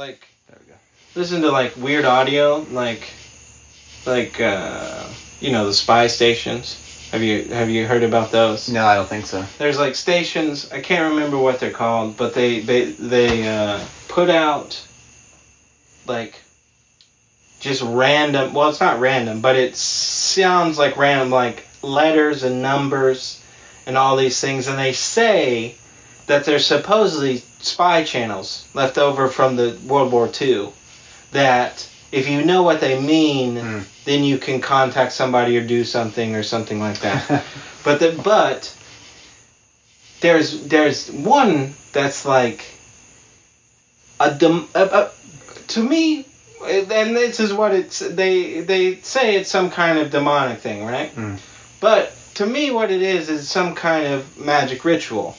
like There we go. listen to like weird audio, like like uh, you know the spy stations. Have you have you heard about those? No, I don't think so. There's like stations. I can't remember what they're called, but they they they uh, put out like just random. Well, it's not random, but it sounds like random, like letters and numbers and all these things. And they say that there's supposedly spy channels left over from the World War II that if you know what they mean, Hmm. then you can contact somebody or do something or something like that. But the, but there's there's one that's like a, dem, a, a to me and this is what it's they they say it's some kind of demonic thing, right? Mm. But to me what it is is some kind of magic ritual.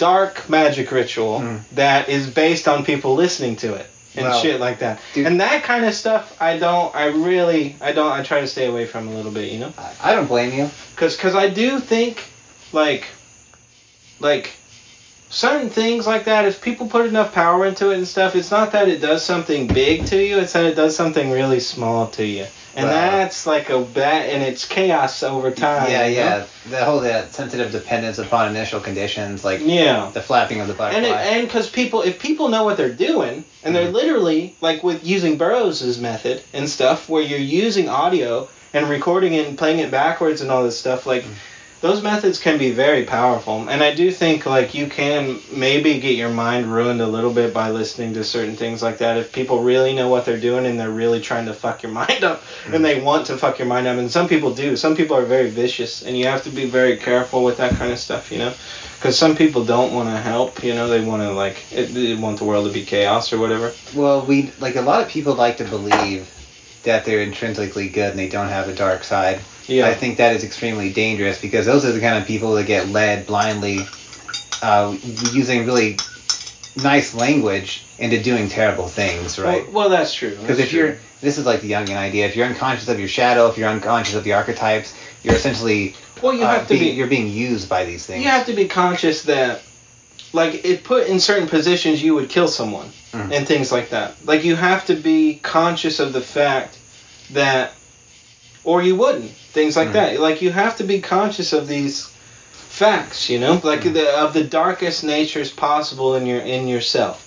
Dark magic ritual Mm. that is based on people listening to it and Well, shit like that. dude- and that kind of stuff I don't I really I don't I try to stay away from a little bit, you know? I- I don't blame you. Cause, cause I do think, like, like, certain things like that. If people put enough power into it and stuff, it's not that it does something big to you. It's that it does something really small to you, and Well- that's like a bad, and it's chaos over time. yeah, you know? yeah. The whole that sensitive dependence upon initial conditions, like yeah. the flapping of the butterfly. And it, and because people, if people know what they're doing, and they're Mhm. literally like with using Burroughs' method and stuff, where you're using audio and recording and playing it backwards and all this stuff, like Mhm. Those methods can be very powerful. And I do think like you can maybe get your mind ruined a little bit by listening to certain things like that. If people really know what they're doing and they're really trying to fuck your mind up, and they want to fuck your mind up, and some people do. Some people are very vicious, and you have to be very careful with that kind of stuff, you know because some people don't want to help you know they want to like they want the world to be chaos or whatever well, we like a lot of people like to believe that they're intrinsically good and they don't have a dark side. yeah I think that is extremely dangerous because those are the kind of people that get led blindly, uh, using really nice language into doing terrible things, right? well, well that's true Because if you're, this is like the Jungian idea. If you're unconscious of your shadow, if you're unconscious of the archetypes, you're essentially well you uh, have to being- be you're being used by these things. you have to be conscious that like it put in certain positions you would kill someone Mhm. and things like that like you have to be conscious of the fact that or you wouldn't things like Mhm. that like you have to be conscious of these facts you know like Mhm. the of the darkest natures possible in your in yourself.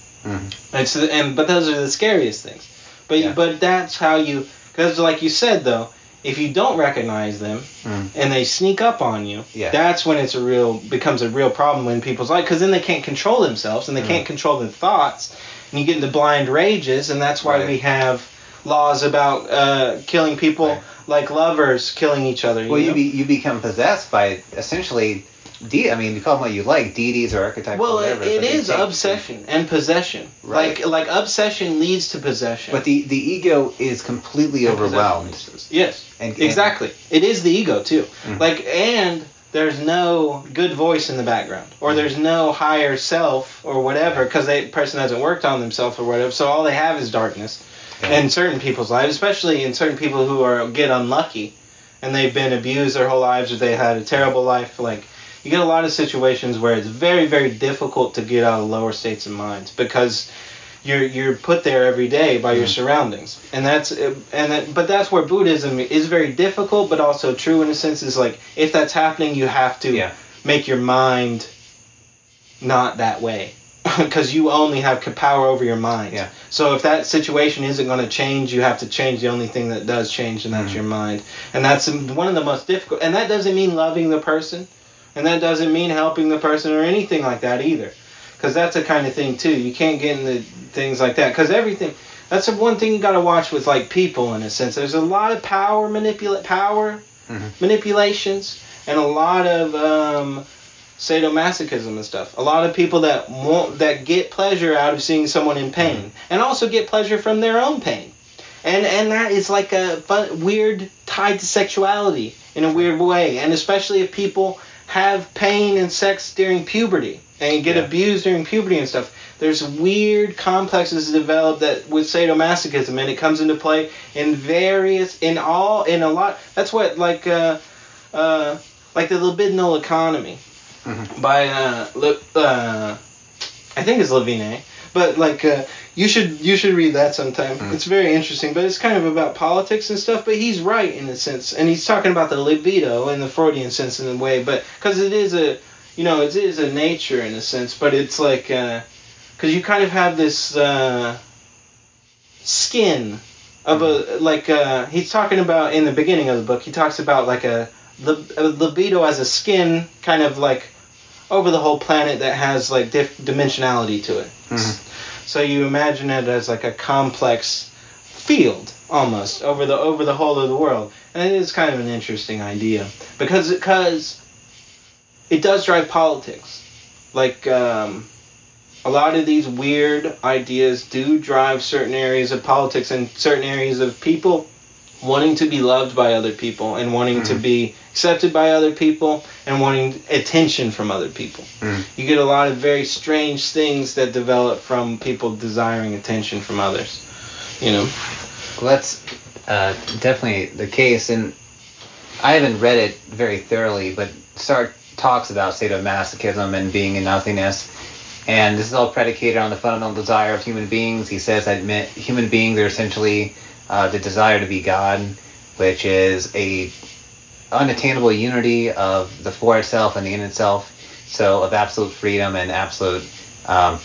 It's and but those are the scariest things. But Yeah. but that's how you because like you said though, if you don't recognize them Mm. and they sneak up on you, Yeah. that's when it's a real becomes a real problem in people's life because then they can't control themselves and they Mm. can't control their thoughts and you get into blind rages and that's why Right. we have laws about uh, killing people Right. like lovers killing each other. Well, you you be, you become possessed by essentially, de- I mean, you call them what you like, deities or archetypes well, or whatever. it, they obsession and possession. Right. Like like obsession leads to possession. But the the ego is completely And overwhelmed. Yes. And, and- Exactly. It is the ego too. Mhm. Like and there's no good voice in the background or Mhm. there's no higher self or whatever because the person hasn't worked on themselves or whatever. So all they have is darkness. Yeah. In certain people's lives, especially in certain people who are get unlucky and they've been abused their whole lives or they had a terrible life like you get a lot of situations where it's very very difficult to get out of lower states of mind because you're you're put there every day by your Mhm. surroundings and that's and that, but that's where buddhism is very difficult but also true in a sense is like if that's happening you have to Yeah. make your mind not that way because you only have power over your mind Yeah. so if that situation isn't going to change you have to change the only thing that does change and that's Mhm. your mind and that's one of the most difficult and that doesn't mean loving the person and that doesn't mean helping the person or anything like that either. Because that's a kind of thing too. You can't get into things like that. Because everything that's the one thing you got to watch with like people in a sense. There's a lot of power manipulate power Mhm. manipulations and a lot of um, sadomasochism and stuff. A lot of people that want that get pleasure out of seeing someone in pain, and also get pleasure from their own pain, and and that is like a fun, weird tied to sexuality in a weird way, and especially if people have pain and sex during puberty and get Yeah. abused during puberty and stuff. There's weird complexes developed that with sadomasochism, and it comes into play in various, in all, in a lot. That's what like, uh, uh, like the libidinal economy Mhm. by uh, Le, uh, I think it's Levine, but like uh, You should you should read that sometime. Mm. It's very interesting, but it's kind of about politics and stuff. But he's right in a sense, and he's talking about the libido in the Freudian sense in a way, but because it is a you know it is a nature in a sense, but it's like because you kind of have this uh, skin of a like uh, he's talking about in the beginning of the book. He talks about like a, lib- a libido as a skin, kind of like over the whole planet that has like diff- dimensionality to it. Mhm. So you imagine it as like a complex field almost over the over the whole of the world, and it is kind of an interesting idea. Because because it does drive politics. Like um, a lot of these weird ideas do drive certain areas of politics and certain areas of people wanting to be loved by other people and wanting to Mhm. be accepted by other people and wanting attention from other people. Mm. You get a lot of very strange things that develop from people desiring attention from others. You know. Well, that's uh, definitely the case, and I haven't read it very thoroughly, but Sartre talks about sadomasochism and being in nothingness, and this is all predicated on the fundamental desire of human beings. He says that human beings are essentially uh, the desire to be God, which is a unattainable unity of the for itself and the in itself, so of absolute freedom and absolute um,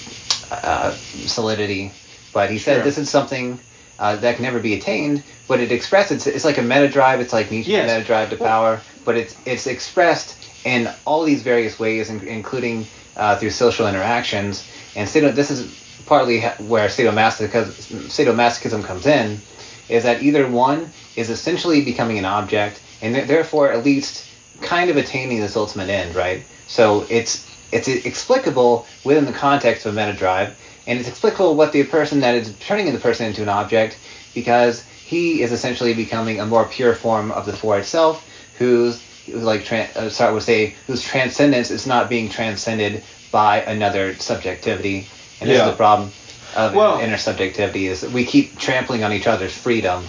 uh, solidity. But he said Sure. this is something uh, that can never be attained, but it expresses it's, it's like a meta drive. It's like Nietzsche's Yes. meta drive to power, but it's it's expressed in all these various ways, in, including uh, through social interactions. And sado, this is partly where sadomasochism, sadomasochism comes in, is that either one is essentially becoming an object, and th- therefore at least kind of attaining this ultimate end, right? So it's it's explicable within the context of a meta drive, and it's explicable what the person that is turning the person into an object, because he is essentially becoming a more pure form of the for itself, whose who's like tran- uh, would say whose transcendence is not being transcended by another subjectivity, and this Yeah. is the problem of Well- intersubjectivity is that we keep trampling on each other's freedom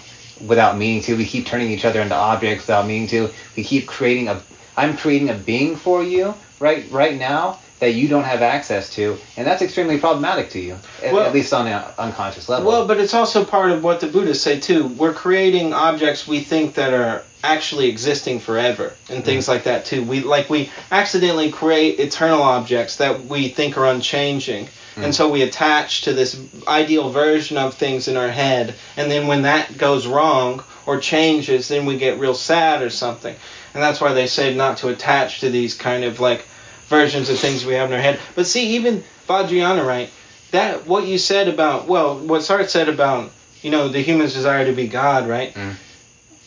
without meaning to. We keep turning each other into objects without meaning to. We keep creating a. I'm creating a being for you right right now that you don't have access to, and that's extremely problematic to you, at, Well- at least on an unconscious level. Well, but it's also part of what the Buddhists say too. We're creating objects we think that are actually existing forever and things mm-hmm. like that too. We like we accidentally create eternal objects that we think are unchanging. And so we attach to this ideal version of things in our head, and then when that goes wrong or changes, then we get real sad or something. And that's why they say not to attach to these kind of like versions of things we have in our head. But see, even Vajrayana, right? That what you said about well, what Sartre said about you know the human's desire to be God, right? Mm.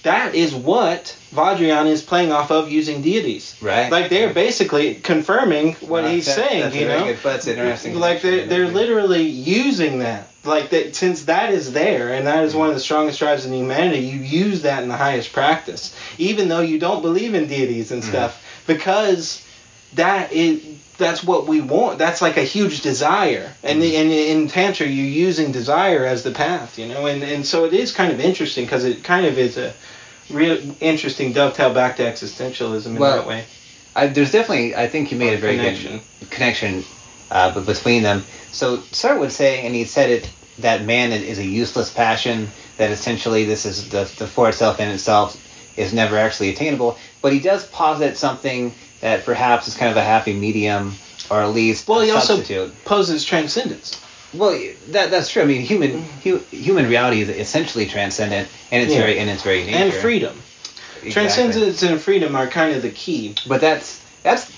That is what Vajrayana is playing off of using deities. right? Like they're basically confirming what he's that- saying, that's you very know. good- that's interesting Like they're they're literally using that. Like that since that is there and that is one of the strongest drives in humanity, you use that in the highest practice, even though you don't believe in deities and Mhm. stuff, because that is that's what we want. That's like a huge desire, and the, and in tantra you're using desire as the path, you know, and and so it is kind of interesting because it kind of is a real interesting dovetail back to existentialism in Well, that way. I, there's definitely, I think you made a very connection. good connection uh, between them. So Sartre would say, and he said it, that man is a useless passion, that essentially this is the, the for itself in itself is never actually attainable. But he does posit something that perhaps is kind of a happy medium, or at least Well, a he also substitute. poses transcendence. Well, that that's true. I mean, human mm. hu, human reality is essentially transcendent, and it's Yeah. very in its very nature. and freedom. Exactly. Transcendence and freedom are kind of the key. But that's that's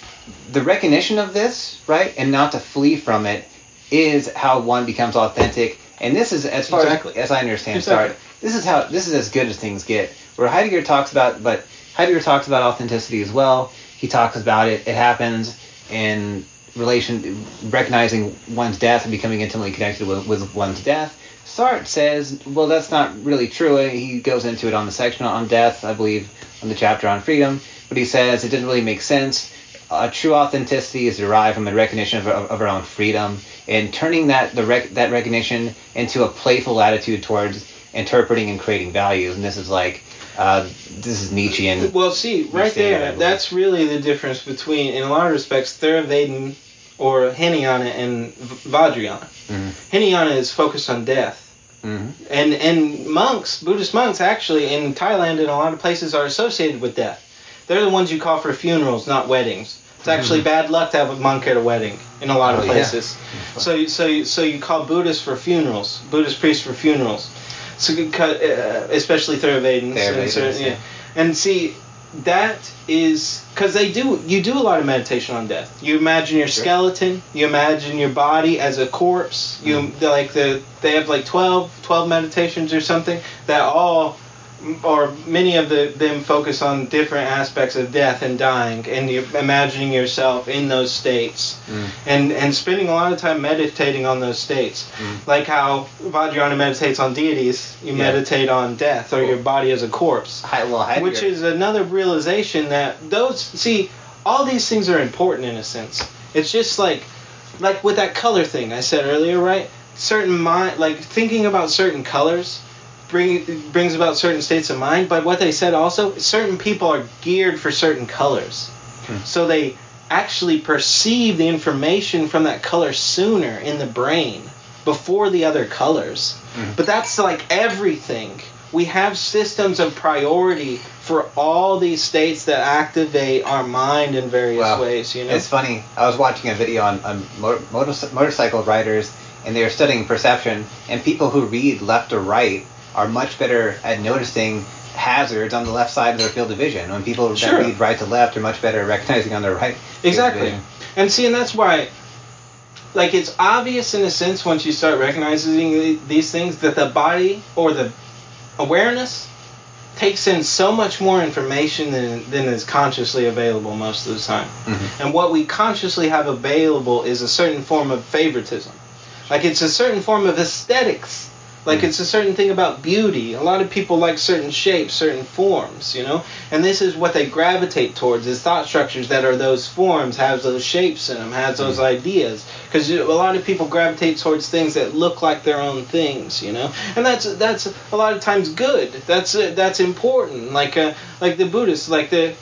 the recognition of this, right? And not to flee from it is how one becomes authentic. And this is as far Exactly. as, as I understand Exactly. This is how this is as good as things get. Where Heidegger talks about but Heidegger talks about authenticity as well. He talks about it it happens in relation recognizing one's death and becoming intimately connected with, with one's death. Sartre says, well, that's not really true. He goes into it on the section on death, I believe, on the chapter on freedom. But he says it didn't really make sense. Uh, true authenticity is derived from the recognition of, of, of our own freedom, and turning that the rec- that recognition into a playful attitude towards interpreting and creating values. And this is like, uh, this is Nietzschean. Well, see, right there, that's really the difference between, in a lot of respects, Theravada or Hinayana and Vajrayana. Mhm. Hinayana is focused on death. Mhm. And and monks, Buddhist monks, actually in Thailand and a lot of places are associated with death. They're the ones you call for funerals, not weddings. It's actually bad luck to have a monk at a wedding in a lot of Mm-hmm. Oh, yeah. places. So you- so so you call Buddhists for funerals, Buddhist priests for funerals. So uh, especially Theravadins. Theravadins, and, certain- yeah. and see that is because they do you do a lot of meditation on death. You imagine your skeleton, you imagine your body as a corpse. You Mm. like the they have like 12, 12 meditations or something that all or many of the, them focus on different aspects of death and dying and you imagining yourself in those states Mm. and and spending a lot of time meditating on those states Mm. like how Vajrayana meditates on deities you Yeah. meditate on death or your body as a corpse well, which is another realization that those see all these things are important in a sense it's just like like with that color thing i said earlier right certain mind like thinking about certain colors bring brings about certain states of mind but what they said also certain people are geared for certain colors Hmm. so they actually perceive the information from that color sooner in the brain before the other colors Mhm. but that's like everything we have systems of priority for all these states that activate our mind in various ways you know It's funny. I was watching a video on, on mo- motor- motorcycle riders, and they were studying perception. And people who read left or right are much better at noticing hazards on the left side of their field of vision. When people Sure. that read right to left are much better at recognizing on their right. Exactly. And see, and that's why, like, it's obvious in a sense once you start recognizing these things that the body or the awareness takes in so much more information than, than is consciously available most of the time. Mhm. And what we consciously have available is a certain form of favoritism. Like, it's a certain form of aesthetics. Like, Mm. it's a certain thing about beauty. A lot of people like certain shapes, certain forms, you know? And this is what they gravitate towards is thought structures that are those forms, has those shapes in them, has those ideas. Because a lot of people gravitate towards things that look like their own things, you know? And that's that's a lot of times good. That's uh, that's important. Like uh, like the Buddhists, like the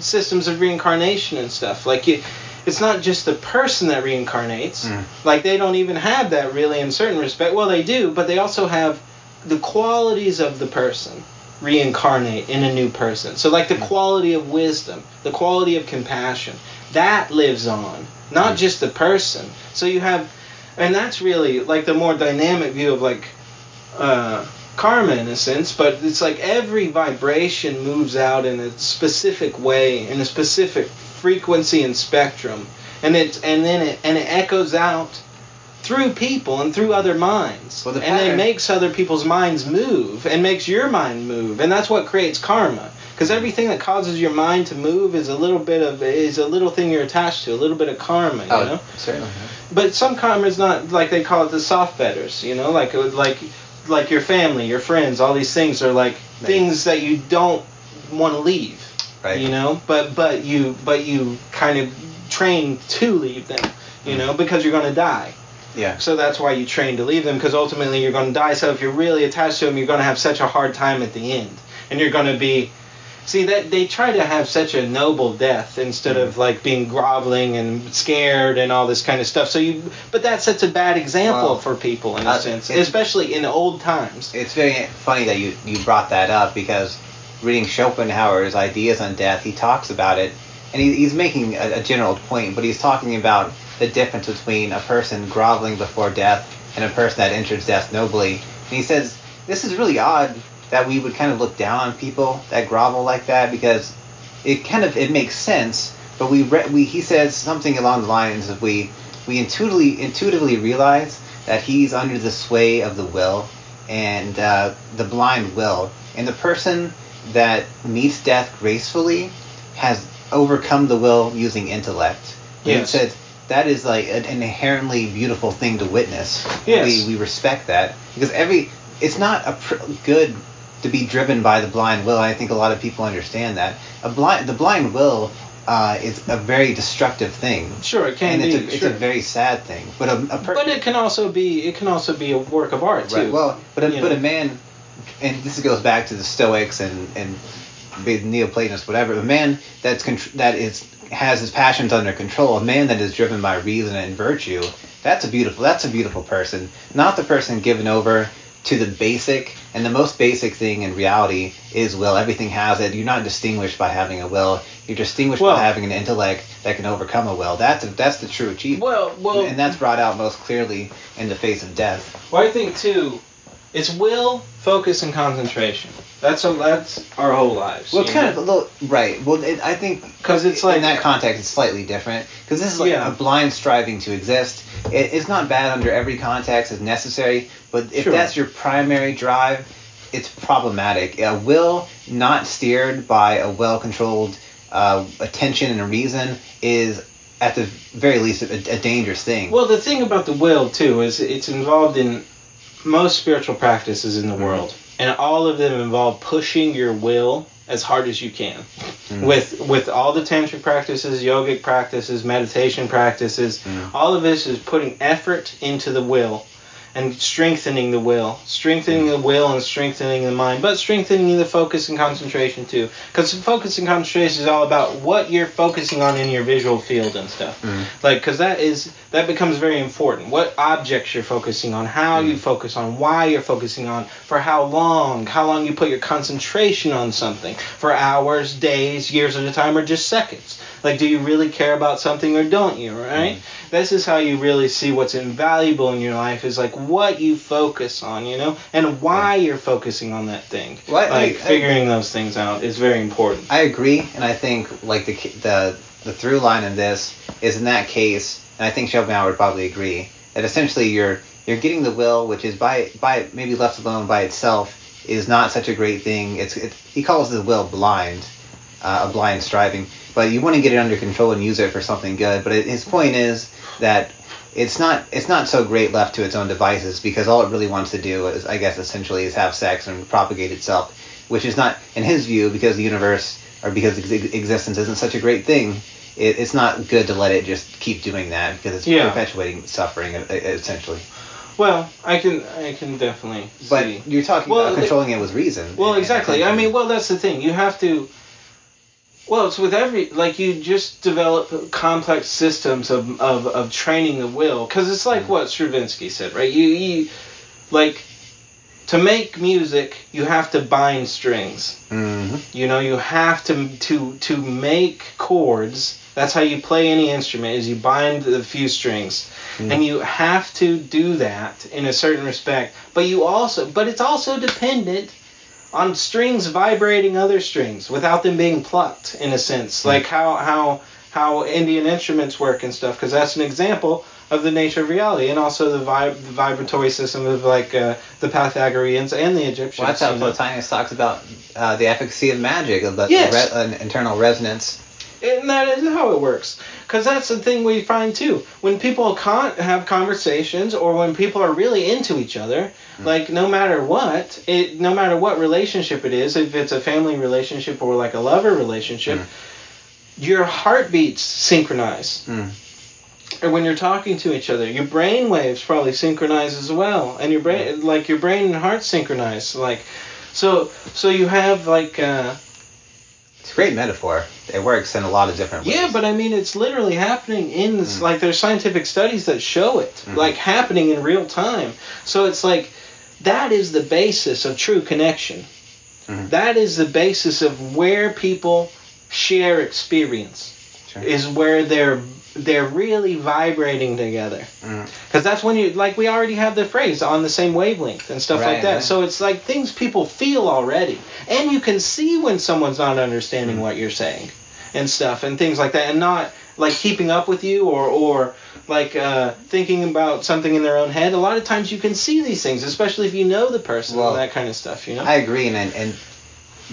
systems of reincarnation and stuff. Like it, it's not just the person that reincarnates. Mm. Like they don't even have that really in certain respect. Well, they do, but they also have the qualities of the person reincarnate in a new person. So like the quality of wisdom, the quality of compassion, that lives on, not Mm. just the person. So you have and that's really like the more dynamic view of like uh, karma in a sense, but it's like every vibration moves out in a specific way, in a specific frequency and spectrum, and it and then it and it echoes out through people and through other minds, Well, the and it makes other people's minds move and makes your mind move, and that's what creates karma. Because everything that causes your mind to move is a little bit of is a little thing you're attached to, a little bit of karma, you Oh, know. certainly. But some karma is not like they call it the soft betters, you know, like uh, like like your family, your friends, all these things are like Right. things that you don't want to leave, Right. you know, but but you but you kind of train to leave them, you know, because you're going to die. Yeah. So that's why you train to leave them because ultimately you're going to die. So if you're really attached to them, you're going to have such a hard time at the end, and you're going to be. See that they try to have such a noble death instead of like being groveling and scared and all this kind of stuff. So you, but that sets a bad example Well, for people in a uh, sense, especially in old times. It's very funny that you, you brought that up because reading Schopenhauer's ideas on death, he talks about it, and he, he's making a, a general point, but he's talking about the difference between a person groveling before death and a person that enters death nobly. And he says this is really odd that we would kind of look down on people that grovel like that because it kind of it makes sense, but we re- we he says something along the lines of we we intuitively intuitively realize that he's under the sway of the will and uh, the blind will, and the person that meets death gracefully has overcome the will using intellect. Yes. said that is like an inherently beautiful thing to witness. Yes. We we respect that because every it's not a pr- good to be driven by the blind will. I think a lot of people understand that. A blind the blind will uh, is a very destructive thing. Sure, it can and be. it's a, it's sure. a very sad thing. But a, a per- but it can also be it can also be a work of art too. Right. Well, but a, but know. a man, and this goes back to the Stoics and and the Neoplatonists, whatever. A man that's contr- that is has his passions under control, a man that is driven by reason and virtue, that's a beautiful that's a beautiful person. Not the person given over to the basic and the most basic thing in reality is will. Everything has it. You're not distinguished by having a will. You're distinguished Well- by having an intellect that can overcome a will. That's that's the true achievement. Well, well, and that's brought out most clearly in the face of death. Well, I think too, it's will, focus, and concentration. That's a, that's our whole lives. Well, it's kind of a little right. Well, it, I think 'Cause it's like in that context, it's slightly different because this is like Yeah. a blind striving to exist. It, it's not bad under every context; it's necessary. But if Sure. that's your primary drive, it's problematic. A will not steered by a well-controlled uh, attention and a reason is, at the very least, a, a dangerous thing. Well, the thing about the will too is it's involved in most spiritual practices in the Mhm. world, and all of them involve pushing your will as hard as you can. Mhm. With with all the tantric practices, yogic practices, meditation practices, Mhm. all of this is putting effort into the will and strengthening the will, strengthening the will and strengthening the mind, but strengthening the focus and concentration too. Because focus and concentration is all about what you're focusing on in your visual field and stuff. Mhm. Like, because that is that becomes very important. What objects you're focusing on, how you focus on, why you're focusing on, for how long, how long you put your concentration on something, for hours, days, years at a time, or just seconds. Like, do you really care about something or don't you? Right. This is how you really see what's invaluable in your life is like what you focus on, you know, and why you're focusing on that thing. Well, I- like I- I- figuring those things out is very important. I agree, and I think like the the the through line in this is in that case, and I think Schopenhauer would probably agree that essentially you're you're getting the will, which is by by maybe left alone by itself is not such a great thing. It's it, he calls the will blind, uh, a blind striving, but you want to get it under control and use it for something good. But it, his point is that it's not it's not so great left to its own devices because all it really wants to do is I guess essentially is have sex and propagate itself, which is not in his view because the universe or because ex- existence isn't such a great thing. It, it's not good to let it just keep doing that because it's Yeah. perpetuating suffering essentially. Well, I can I can definitely But see. you're talking Well, about controlling it with reason. Well, exactly. I mean, well, that's the thing. You have to. Well, it's with every like you just develop complex systems of of, of training the will because it's like what Stravinsky said, right? You you like to make music, you have to bind strings. Mhm. You know, you have to to to make chords. That's how you play any instrument. Is you bind a few strings, Mm. and you have to do that in a certain respect. But you also, but it's also dependent on strings vibrating other strings without them being plucked, in a sense, like how how how Indian instruments work and stuff. Because that's an example of the nature of reality, and also the, vib- the vibratory system of like uh, the Pythagoreans and the Egyptians. Well, that's how. Plotinus talks about uh, the efficacy of magic, of the, the re- internal resonance. And that is how it works. Because that's the thing we find too. When people can't have conversations or when people are really into each other, like no matter what, it no matter what relationship it is, if it's a family relationship or like a lover relationship, Mm. your heartbeats synchronize. Mm. Or when you're talking to each other, your brain waves probably synchronize as well, and your brain, like your brain and heart synchronize. Like, so so you have like. Uh, It's a great metaphor. It works in a lot of different ways. Yeah, but I mean, it's literally happening in this. Mm. Like, there's scientific studies that show it, Mhm. like happening in real time. So it's like that is the basis of true connection. Mhm. That is the basis of where people share experience. Sure. Is where they're they're really vibrating together. Because that's when you like we already have the phrase on the same wavelength and stuff Right, like that. right. So it's like things people feel already, and you can see when someone's not understanding Mm. what you're saying, and stuff and things like that, and not like keeping up with you or or like uh, thinking about something in their own head. A lot of times you can see these things, especially if you know the person Well, and that kind of stuff. You know. I agree, and and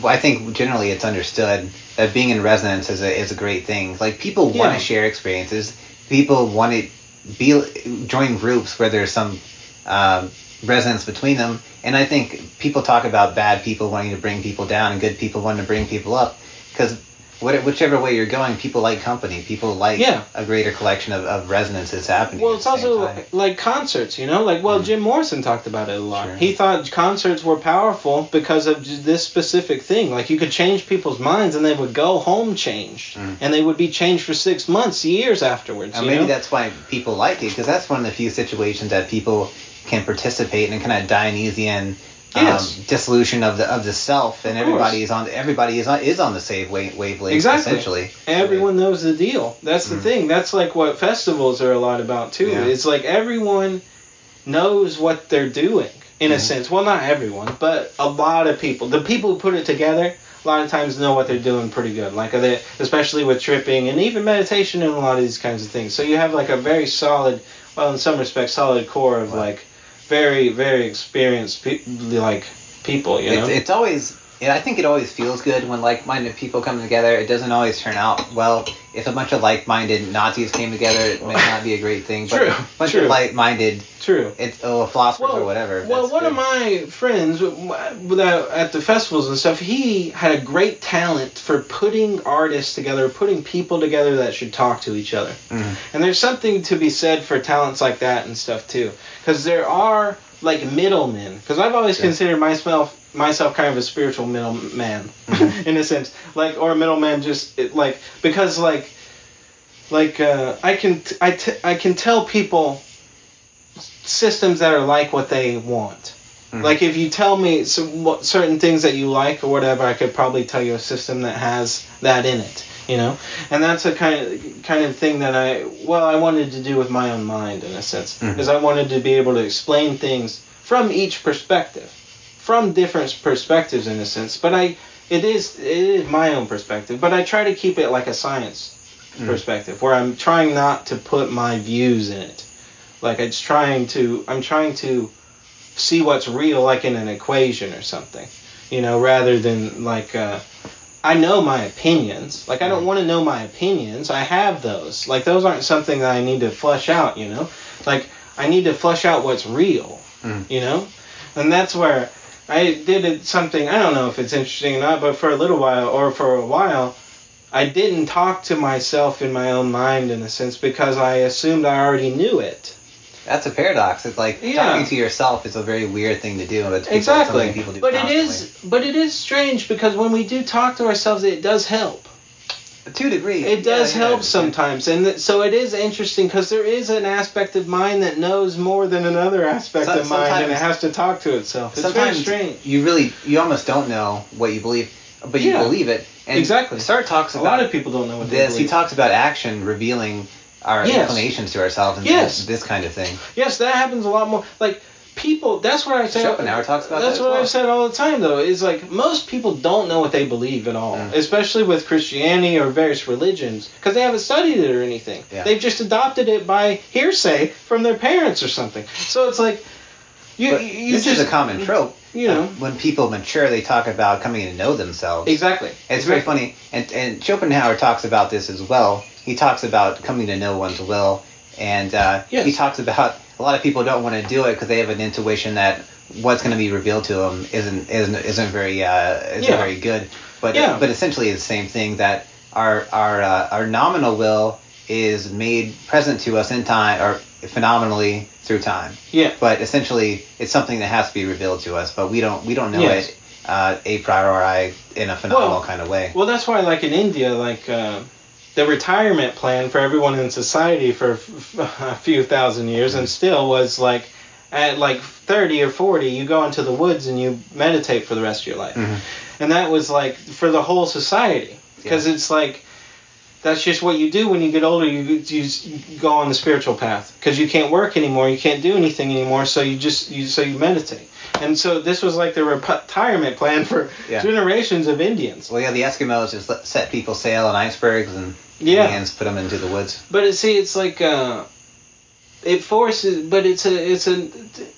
well, I think generally it's understood that being in resonance is a is a great thing. Like people want to share experiences. People want to be join groups where there's some um, resonance between them. And I think people talk about bad people wanting to bring people down and good people wanting to bring people up because what, whichever way you're going, people like company. People like Yeah. a greater collection of, of resonances happening. Well, it's also time. like concerts, you know. Like, well, Mhm. Jim Morrison talked about it a lot. Sure. He thought concerts were powerful because of this specific thing. Like, you could change people's minds, and they would go home changed, Mhm. and they would be changed for six months, years afterwards. You maybe know? that's why people like it because that's one of the few situations that people can participate in and kind of Dionysian um, Yes. dissolution of the of the self, and everybody is on everybody is on is on the same wave, wavelength Exactly. essentially. Everyone knows the deal. That's the Mhm. thing. That's like what festivals are a lot about too. Yeah. It's like everyone knows what they're doing in a Mhm. sense. Well, not everyone, but a lot of people. The people who put it together a lot of times know what they're doing pretty good. Like they, especially with tripping and even meditation and a lot of these kinds of things. So you have like a very solid, well, in some respects, solid core of Wow. like very, very experienced pe- like people. You know. It's, it's always, and I think it always feels good when like-minded people come together. It doesn't always turn out well. If a bunch of like-minded Nazis came together, it may not be a great thing. But True, a bunch true. of like-minded, True. it's oh, philosophers or whatever. Well, one of my friends that at the festivals and stuff, he had a great talent for putting artists together, putting people together that should talk to each other. Mhm. And there's something to be said for talents like that and stuff too, because there are like middlemen. Because I've always Yeah. considered myself myself kind of a spiritual middleman, Mhm. in a sense, like or a middleman just it, like because like like uh, I can t- I, t- I can tell people systems that are like what they want. Mhm. Like if you tell me some, what, certain things that you like or whatever, I could probably tell you a system that has that in it. You know, and that's a kind of kind of thing that I well I wanted to do with my own mind in a sense, Mhm. is I wanted to be able to explain things from each perspective, from different perspectives in a sense. But I it is it is my own perspective, but I try to keep it like a science Mm. perspective where I'm trying not to put my views in it. Like it's trying to I'm trying to see what's real like in an equation or something. You know, rather than like uh I know my opinions. Like I don't want to know my opinions. I have those. Like those aren't something that I need to flush out, you know? Like I need to flush out what's real. Mm. You know? And that's where I did something I don't know if it's interesting or not, but for a little while or for a while I didn't talk to myself in my own mind in a sense because I assumed I already knew it. That's a paradox. It's like Yeah. talking to yourself is a very weird thing to do, but people, exactly. people do but it constantly. is but it is strange because when we do talk to ourselves it does help. to a degree. It does yeah, help yeah. sometimes, and th- so it is interesting because there is an aspect of mind that knows more than another aspect So- of mind, and it has to talk to itself. It's Sometimes strange. you really, you almost don't know what you believe, but you believe it. And Exactly. Sartre talks A lot of people don't know what they this. He talks about action revealing our Yes. inclinations to ourselves and Yes. this kind of thing. Yes, that happens a lot more. Like people, that's what I say. Schopenhauer talks about That's that what well. I've said all the time, though. Is like most people don't know what they believe at all, Mm. especially with Christianity or various religions, because they haven't studied it or anything. Yeah. They've just adopted it by hearsay from their parents or something. So it's like you, But you this just is a common trope. You know. when people mature, they talk about coming to know themselves. exactly. It's very funny, and and Schopenhauer talks about this as well. He talks about coming to know one's will, and uh, Yes. he talks about a lot of people don't want to do it because they have an intuition that what's going to be revealed to them isn't isn't isn't very uh, isn't Yeah. very good. But Yeah. but essentially it's the same thing that our our uh, our noumenal will is made present to us in time or phenomenally through time. Yeah. But essentially it's something that has to be revealed to us, but we don't we don't know Yes. it uh, a priori in a phenomenal Well, kind of way. Well, that's why, like in India, like uh, the retirement plan for everyone in society for f- f- a few thousand years, and still was like at like 30 or 40, you go into the woods and you meditate for the rest of your life, Mhm. and that was like for the whole society, because it's like that's just what you do when you get older. You you, you go on the spiritual path because you can't work anymore, you can't do anything anymore, so you just you so you meditate. And so this was like the retirement plan for Yeah. generations of Indians. Well, yeah, the Eskimos just let, set people sail on icebergs and Yeah. Indians put them into the woods. But it, see, it's like uh, it forces, but it's a it's a,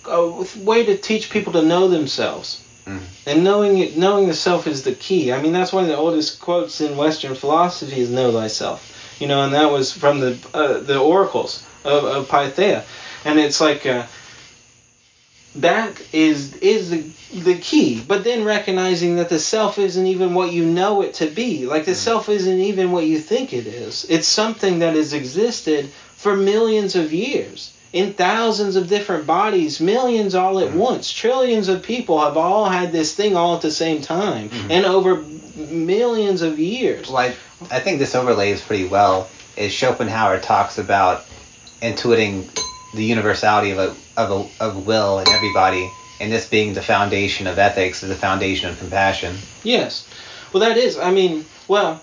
a way to teach people to know themselves, Mm. and knowing it, knowing the self is the key. I mean, that's one of the oldest quotes in Western philosophy is "Know thyself," you know, and that was from the uh, the oracles of, of Pythia, and it's like. Uh, that is is the the key. But then recognizing that the self isn't even what you know it to be. Like the hmm. self isn't even what you think it is. It's something that has existed for millions of years in thousands of different bodies, millions all at hmm. once. Trillions of people have all had this thing all at the same time hmm. and over millions of years. I, I think this overlays pretty well. Is Schopenhauer talks about intuiting the universality of a, of a, of will in everybody, and this being the foundation of ethics, is the foundation of compassion. Yes. Well, that is. I mean, well,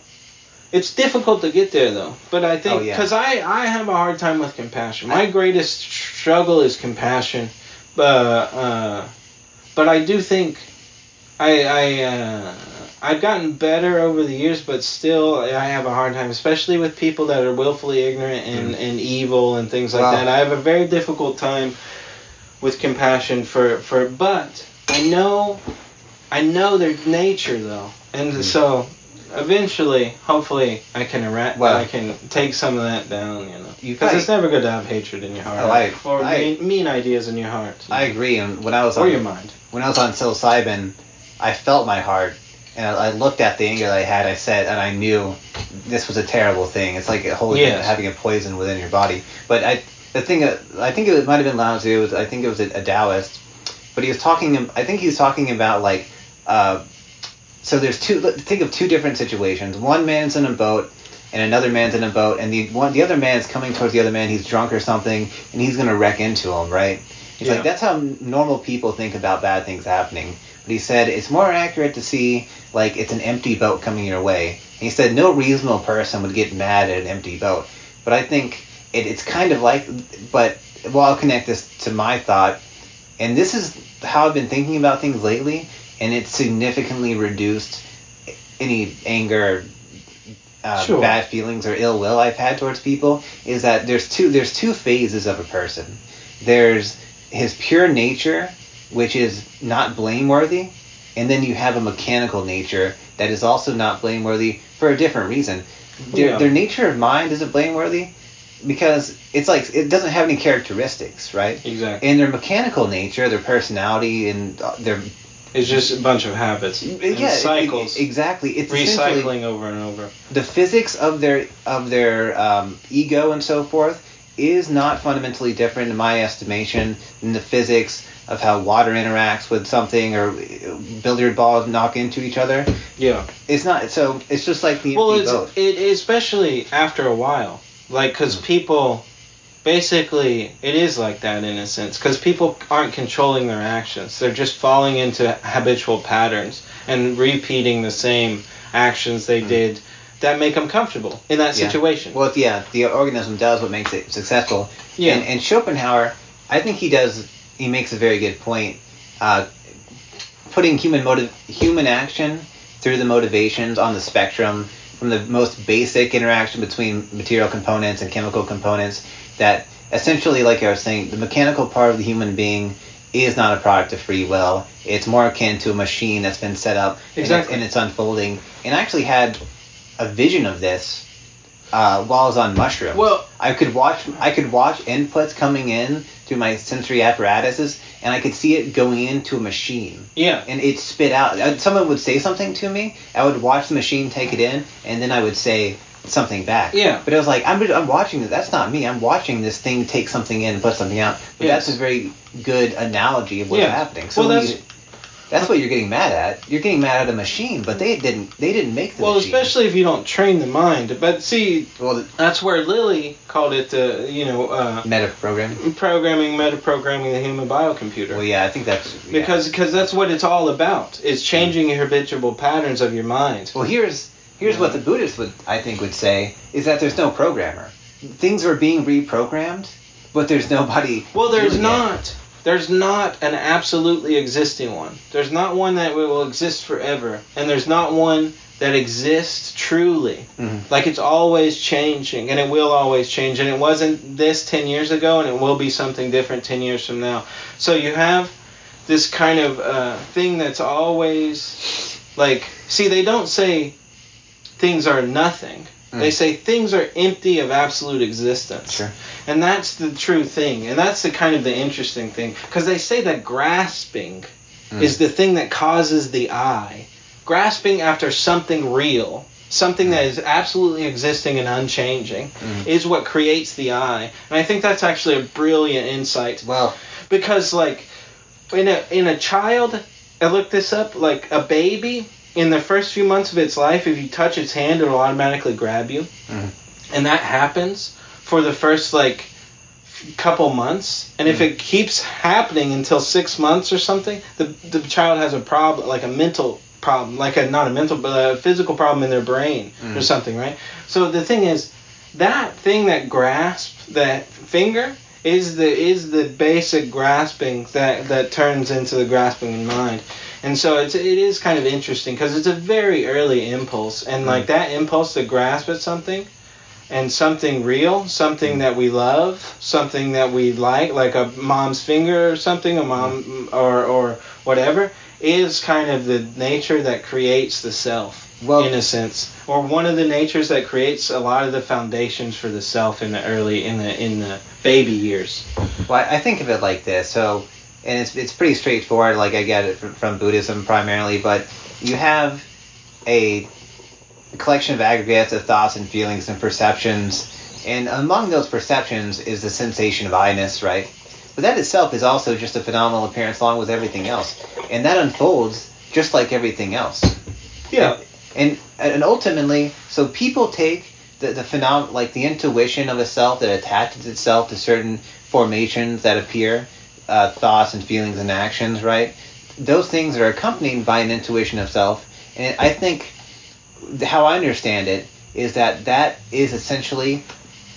it's difficult to get there though. But I think Oh, yeah. because I I have a hard time with compassion. My greatest struggle is compassion. But uh, but I do think I I uh, I've gotten better over the years, but still I have a hard time, especially with people that are willfully ignorant and, and evil and things like Well- that. I have a very difficult time with compassion for for but I know I know their nature though, and hmm. so eventually, hopefully, I can era- Well- I can take some of that down, you know, because it's never good to have hatred in your heart Oh, I- or I- mean, mean ideas in your heart, I agree. And when I was or on your mind. when I was on psilocybin, I felt my heart, and I, I looked at the anger that I had. I said, and I knew this was a terrible thing. It's like holding Yes. having a poison within your body. But I the thing I think it might have been Lao Tzu. I think it was a, a Taoist, but he was talking. I think he was talking about like. Uh, so there's two. Think of two different situations. One man's in a boat, and another man's in a boat, and the one the other man's coming towards the other man. He's drunk or something, and he's gonna wreck into him, right? He's Yeah. like, that's how normal people think about bad things happening. But he said it's more accurate to see like it's an empty boat coming your way. And he said no reasonable person would get mad at an empty boat. But I think it, it's kind of like, but well, I'll connect this to my thought, and this is how I've been thinking about things lately, and it's significantly reduced any anger, uh, Sure. bad feelings, or ill will I've had towards people. Is that there's two there's two phases of a person. There's his pure nature, which is not blameworthy, and then you have a mechanical nature that is also not blameworthy for a different reason. Their, Yeah. their nature of mind isn't blameworthy because it's like it doesn't have any characteristics, right? Exactly. And their mechanical nature, their personality, and uh, their It's just a bunch of habits and yeah, cycles, it- exactly. It's recycling over and over. the physics of their of their um, ego and so forth is not fundamentally different in my estimation than the physics of how water interacts with something or billiard balls knock into each other. Yeah. It's not so. It's just like the Well, it's boat. it especially after a while, like because people, basically, it is like that in a sense because people aren't controlling their actions; they're just falling into habitual patterns and repeating the same actions they did that make them comfortable in that. Yeah. situation. Well, yeah, the organism does what makes it successful. Yeah. And, and Schopenhauer, I think he does. He makes a very good point. Uh, putting human motive, human action through the motivations on the spectrum, from the most basic interaction between material components and chemical components, that essentially, like I was saying, the mechanical part of the human being is not a product of free will. It's more akin to a machine that's been set up and it's- and it's unfolding. And I actually had a vision of this uh, while I was on mushrooms. Well- I could watch I could watch inputs coming in through my sensory apparatuses, and I could see it going into a machine, yeah. and it spit out. uh, Someone would say something to me, I would watch the machine take it in, and then I would say something back. Yeah. But it was like I'm I'm watching this. That's not me. I'm watching this thing take something in and put something out. But Yes. that's a very good analogy of what's Yeah. happening. So Well, that's- you- that's what you're getting mad at. You're getting mad at a machine, but they didn't. They didn't make the Well, machine. especially if you don't train the mind. But see, well, the that's where Lilly called it the you know uh, meta programming. programming, metaprogramming the human biocomputer. Well, yeah, I think that's yeah. Because because that's what it's all about. It's changing your habitual patterns of your mind. Well, here's here's what the Buddhists would I think would say is that there's no programmer. Things are being reprogrammed, but there's nobody. Well, there's doing it. There's not an absolutely existing one. There's not one that will exist forever, and there's not one that exists truly. Mhm. Like it's always changing, and it will always change. And it wasn't this ten years ago, and it will be something different ten years from now. So you have this kind of uh, thing that's always like. See, they don't say things are nothing. They say things are empty of absolute existence. Sure. And that's the true thing. And that's the kind of the interesting thing. Because they say that grasping Mm. is the thing that causes the I. Grasping after something real, something that is absolutely existing and unchanging, Mm. is what creates the I. And I think that's actually a brilliant insight. Well, Because like in a in a child, I looked this up, like a baby in the first few months of its life, if you touch its hand, it'll automatically grab you. Mhm. And that happens for the first like couple months. And if Mhm. it keeps happening until six months or something, the the child has a problem, like a mental problem, like a not a mental, but a physical problem in their brain or Mhm. something, right? So the thing is, that thing that grasps that finger is the is the basic grasping that that turns into the grasping in mind. And so it's it is kind of interesting because it's a very early impulse, and Mm. like that impulse to grasp at something, and something real, something that we love, something that we like, like a mom's finger or something, a mom or or whatever, is kind of the nature that creates the self well, in a sense, or one of the natures that creates a lot of the foundations for the self in the early in the in the baby years. Well, I think of it like this. So, and it's it's pretty straightforward. Like I get it from, from Buddhism primarily, but you have a collection of aggregates of thoughts and feelings and perceptions, and among those perceptions is the sensation of I-ness, right? But that itself is also just a phenomenal appearance along with everything else, and that unfolds just like everything else. Yeah. And and ultimately, so people take the the phenom like the intuition of a self that attaches itself to certain formations that appear, uh, thoughts and feelings and actions, right? Those things are accompanied by an intuition of self, and I think how I understand it is that that is essentially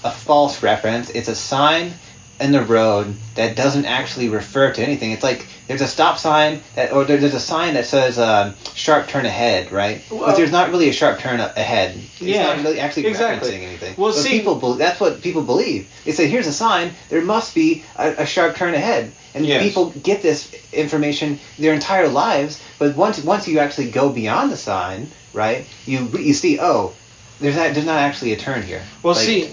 a false reference. It's a sign in the road that doesn't actually refer to anything. It's like there's a stop sign that, or there- there's a sign that says um, "sharp turn ahead," right? Well- but there's not really a sharp turn ahead. It's Yeah, not really actually exactly. referencing anything. Well, but see- people bel that's what people believe. They say, "Here's a sign. There must be a, a sharp turn ahead." And Yes. people get this information their entire lives, but once once you actually go beyond the sign, right? You you see, oh, there's not there's not actually a turn here. Well, Like, see,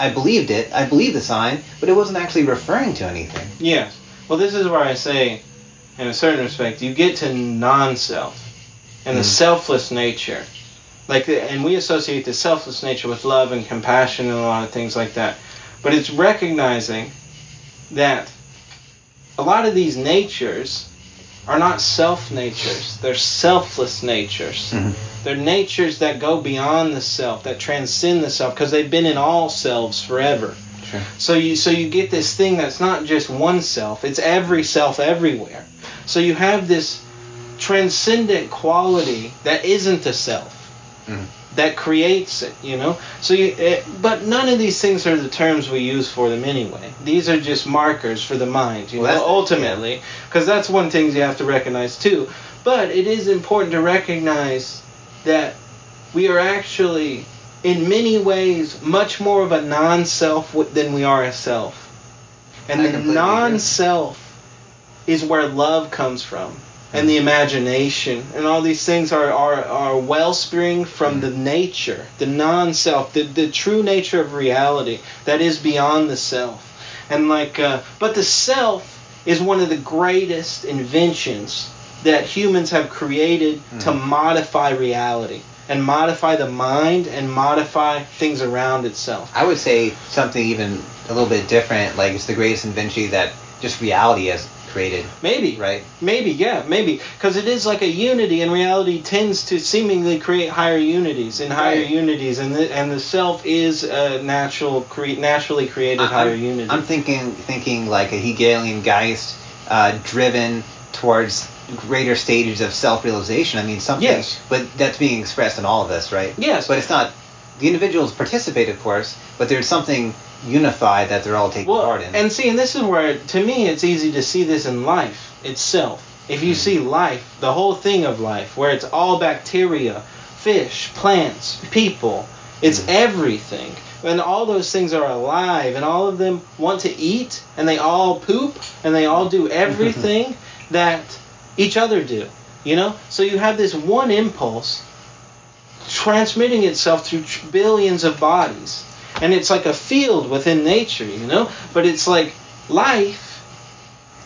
I believed it. I believed the sign, but it wasn't actually referring to anything. yes. Well, this is where I say, in a certain respect, you get to non-self and the Mhm. selfless nature. Like, the, and we associate the selfless nature with love and compassion and a lot of things like that. But it's recognizing that a lot of these natures are not self natures; they're selfless natures. They're natures that go beyond the self, that transcend the self, because they've been in all selves forever. Sure. So you so you get this thing that's not just one self; it's every self everywhere. So you have this transcendent quality that isn't a self. Mhm. That creates it, you know. So, you, it, but none of these things are the terms we use for them anyway. These are just markers for the mind, you Well, know. Ultimately, because that's one thing you have to recognize too. But it is important to recognize that we are actually, in many ways, much more of a non-self than we are a self. And I the non-self is where love comes from, and the imagination, and all these things are are, are wellspring from the nature, the non-self, the the true nature of reality that is beyond the self. And like, uh, but the self is one of the greatest inventions that humans have created to modify reality and modify the mind and modify things around itself. I would say something even a little bit different. Like it's the greatest invention that just reality has created. Maybe. Right. Maybe, yeah, maybe. Because it is like a unity, and reality tends to seemingly create higher unities and higher Right. unities, and the, and the self is a natural, cre- naturally created higher I'm, unity. I'm thinking thinking like a Hegelian Geist uh, driven towards greater stages of self-realization. I mean something, Yes. but that's being expressed in all of us, right? Yes. But it's not. The individuals participate, of course, but there's something unified that they're all taking well, part in. and see, and this is where, to me, it's easy to see this in life itself. If you hmm. see life, the whole thing of life, where it's all bacteria, fish, plants, people, it's hmm. everything. And all those things are alive, and all of them want to eat, and they all poop, and they all do everything that each other do. You know? So you have this one impulse transmitting itself through tr- billions of bodies. And it's like a field within nature, you know? But it's like life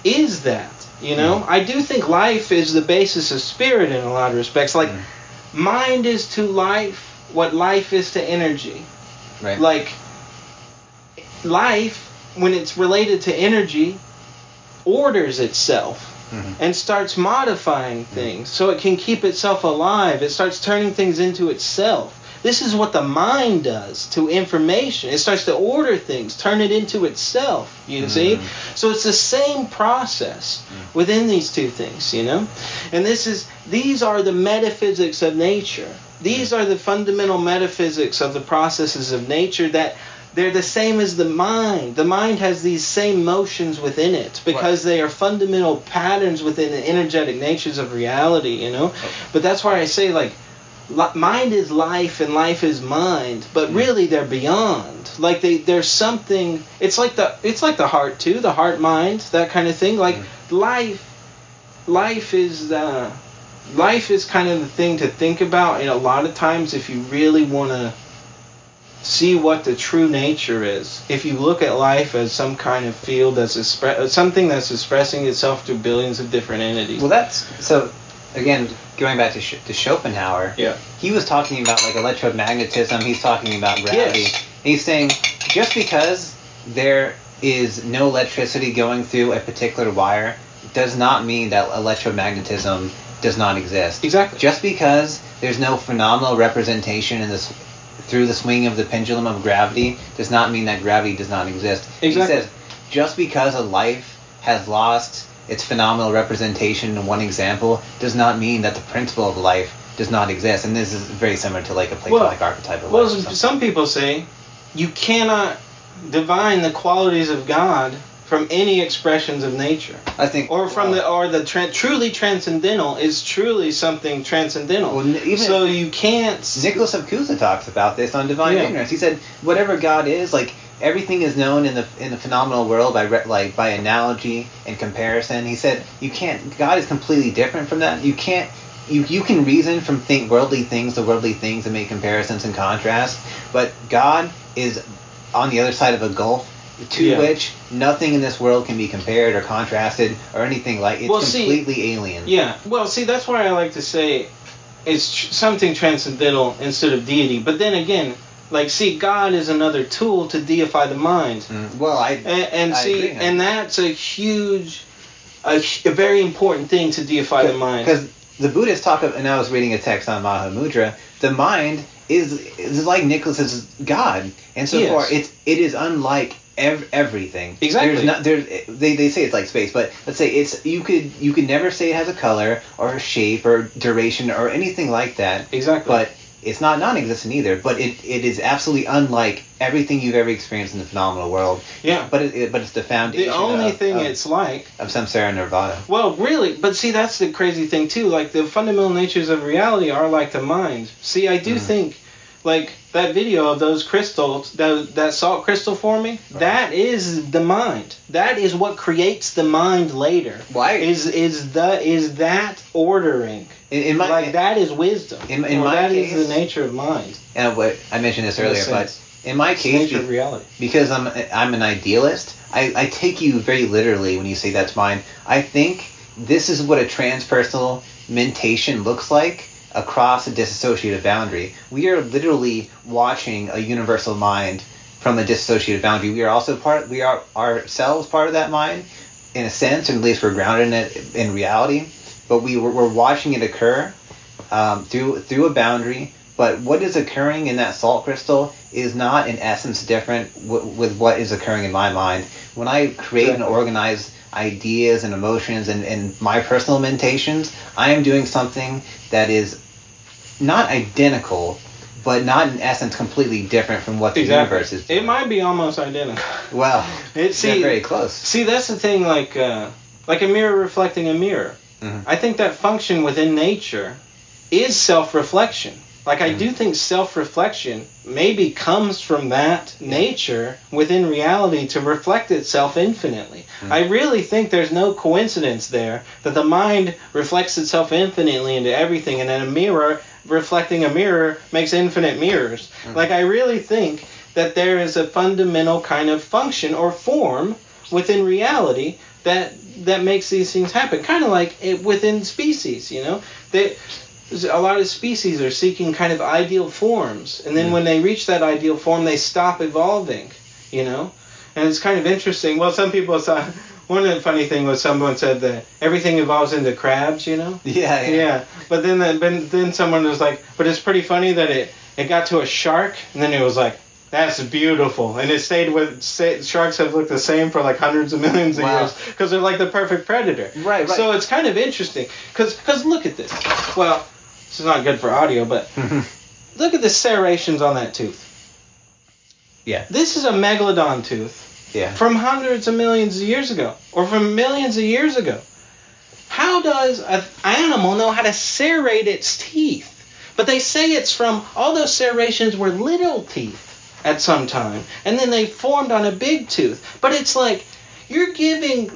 is that, you know? Hmm. I do think life is the basis of spirit in a lot of respects. Like, hmm. mind is to life what life is to energy. Right. Like, life, when it's related to energy, orders itself Mhm. and starts modifying hmm. things so it can keep itself alive. It starts turning things into itself. This is what the mind does to information. It starts to order things, turn it into itself. You mm. see? So it's the same process mm. within these two things, you know? And this is these are the metaphysics of nature. These mm. are the fundamental metaphysics of the processes of nature that they're the same as the mind. The mind has these same motions within it because they are fundamental patterns within the energetic natures of reality, you know? Oh. But that's why I say, like, li- mind is life and life is mind, but really they're beyond. Like they, there's something. It's like the, it's like the heart too, the heart mind, that kind of thing. Like life, life is, uh, life is kind of the thing to think about. And a lot of times, if you really want to see what the true nature is, if you look at life as some kind of field that's expre- something that's expressing itself through billions of different entities. Well, that's so. Again, going back to, Sch- to Schopenhauer, Yeah. he was talking about like electromagnetism. He's talking about gravity. Yes. He's saying just because there is no electricity going through a particular wire does not mean that electromagnetism does not exist. Exactly. Just because there's no phenomenal representation in this through the swing of the pendulum of gravity does not mean that gravity does not exist. Exactly. He says just because a life has lost its phenomenal representation in one example does not mean that the principle of life does not exist. And this is very similar to like a Platonic archetype of Well, life. or some, people say you cannot divine the qualities of God from any expressions of nature, I think, or from well, the or the tran truly transcendental is truly something transcendental. Well, even- so you can't. Nicholas of Cusa talks about this on Divine Yeah. Ignorance. He said whatever God is, like everything is known in the in the phenomenal world by re- like by analogy and comparison. He said you can't. God is completely different from that. You can't. You, you can reason from think worldly things to worldly things and make comparisons and contrasts, but God is on the other side of a gulf to Yeah. which nothing in this world can be compared or contrasted or anything like it's Well, see, completely alien. Yeah. Well, see, that's why I like to say it's tr- something transcendental instead of deity. But then again, like, see, God is another tool to deify the mind. Mm, Well, I And, and I see, and that's a huge, a, a very important thing to deify the mind. Because the Buddhists talk of, and I was reading a text on Mahamudra. The mind is is like Nicholas's God, and so Yes. far it's it is unlike ev- everything. Exactly. There's not there's they, they say it's like space, but let's say it's you could you could never say it has a color or a shape or duration or anything like that. Exactly. But it's not non-existent either. But it, it is absolutely unlike everything you've ever experienced in the phenomenal world. Yeah. But it, it but it's the foundation. the only of, thing of, it's like, of samsara nirvana. well, really, but see, that's the crazy thing too. Like the fundamental natures of reality are like the mind. See, I do Mm. think, like that video of those crystals, that that salt crystal forming, that is the mind. That is what creates the mind later. Why? Is is the is that ordering? In, in my like that is wisdom. in- in or my that is case- the nature of mind. and what I mentioned this earlier, but in my It's case, nature of be- reality. because I'm I'm an idealist, I, I take you very literally when you say that's mine. I think this is what a transpersonal mentation looks like across a dissociative boundary. We are literally watching a universal mind from a dissociative boundary. We are also part. We are ourselves part of that mind, in a sense, or at least we're grounded in it in reality. But we we're, we're watching it occur um, through through a boundary. But what is occurring in that salt crystal is not in essence different w- with what is occurring in my mind. When I create and organize ideas and emotions and, and my personal meditations, I am doing something that is not identical, but not in essence completely different from what the universe is doing. It might be almost identical. Well, It they're see very close. See, that's the thing. Like, uh, like a mirror reflecting a mirror. Mhm. I think that function within nature is self-reflection. Like I do think self-reflection maybe comes from that nature within reality to reflect itself infinitely. Mm. I really think there's no coincidence there that the mind reflects itself infinitely into everything and then a mirror reflecting a mirror makes infinite mirrors. Mm. Like I really think that there is a fundamental kind of function or form within reality that that makes these things happen. Kind of like it, within species, you know. They a lot of species are seeking kind of ideal forms, and then Mm. when they reach that ideal form, they stop evolving, you know. And it's kind of interesting. Well, some people saw. One of the funny thing was someone said that everything evolves into crabs, you know. Yeah, yeah. Yeah, but then the, then then someone was like, but it's pretty funny that it it got to a shark, and then it was like, that's beautiful, and it stayed with sharks have looked the same for like hundreds of millions of Wow. years because they're like the perfect predator. Right, right. So it's kind of interesting because because look at this. Well, this is not good for audio, but look at the serrations on that tooth. Yeah. This is a megalodon tooth yeah. from hundreds of millions of years ago, or from millions of years ago. How does an animal know how to serrate its teeth? But they say it's from all those serrations were little teeth at some time, and then they formed on a big tooth. But it's like you're giving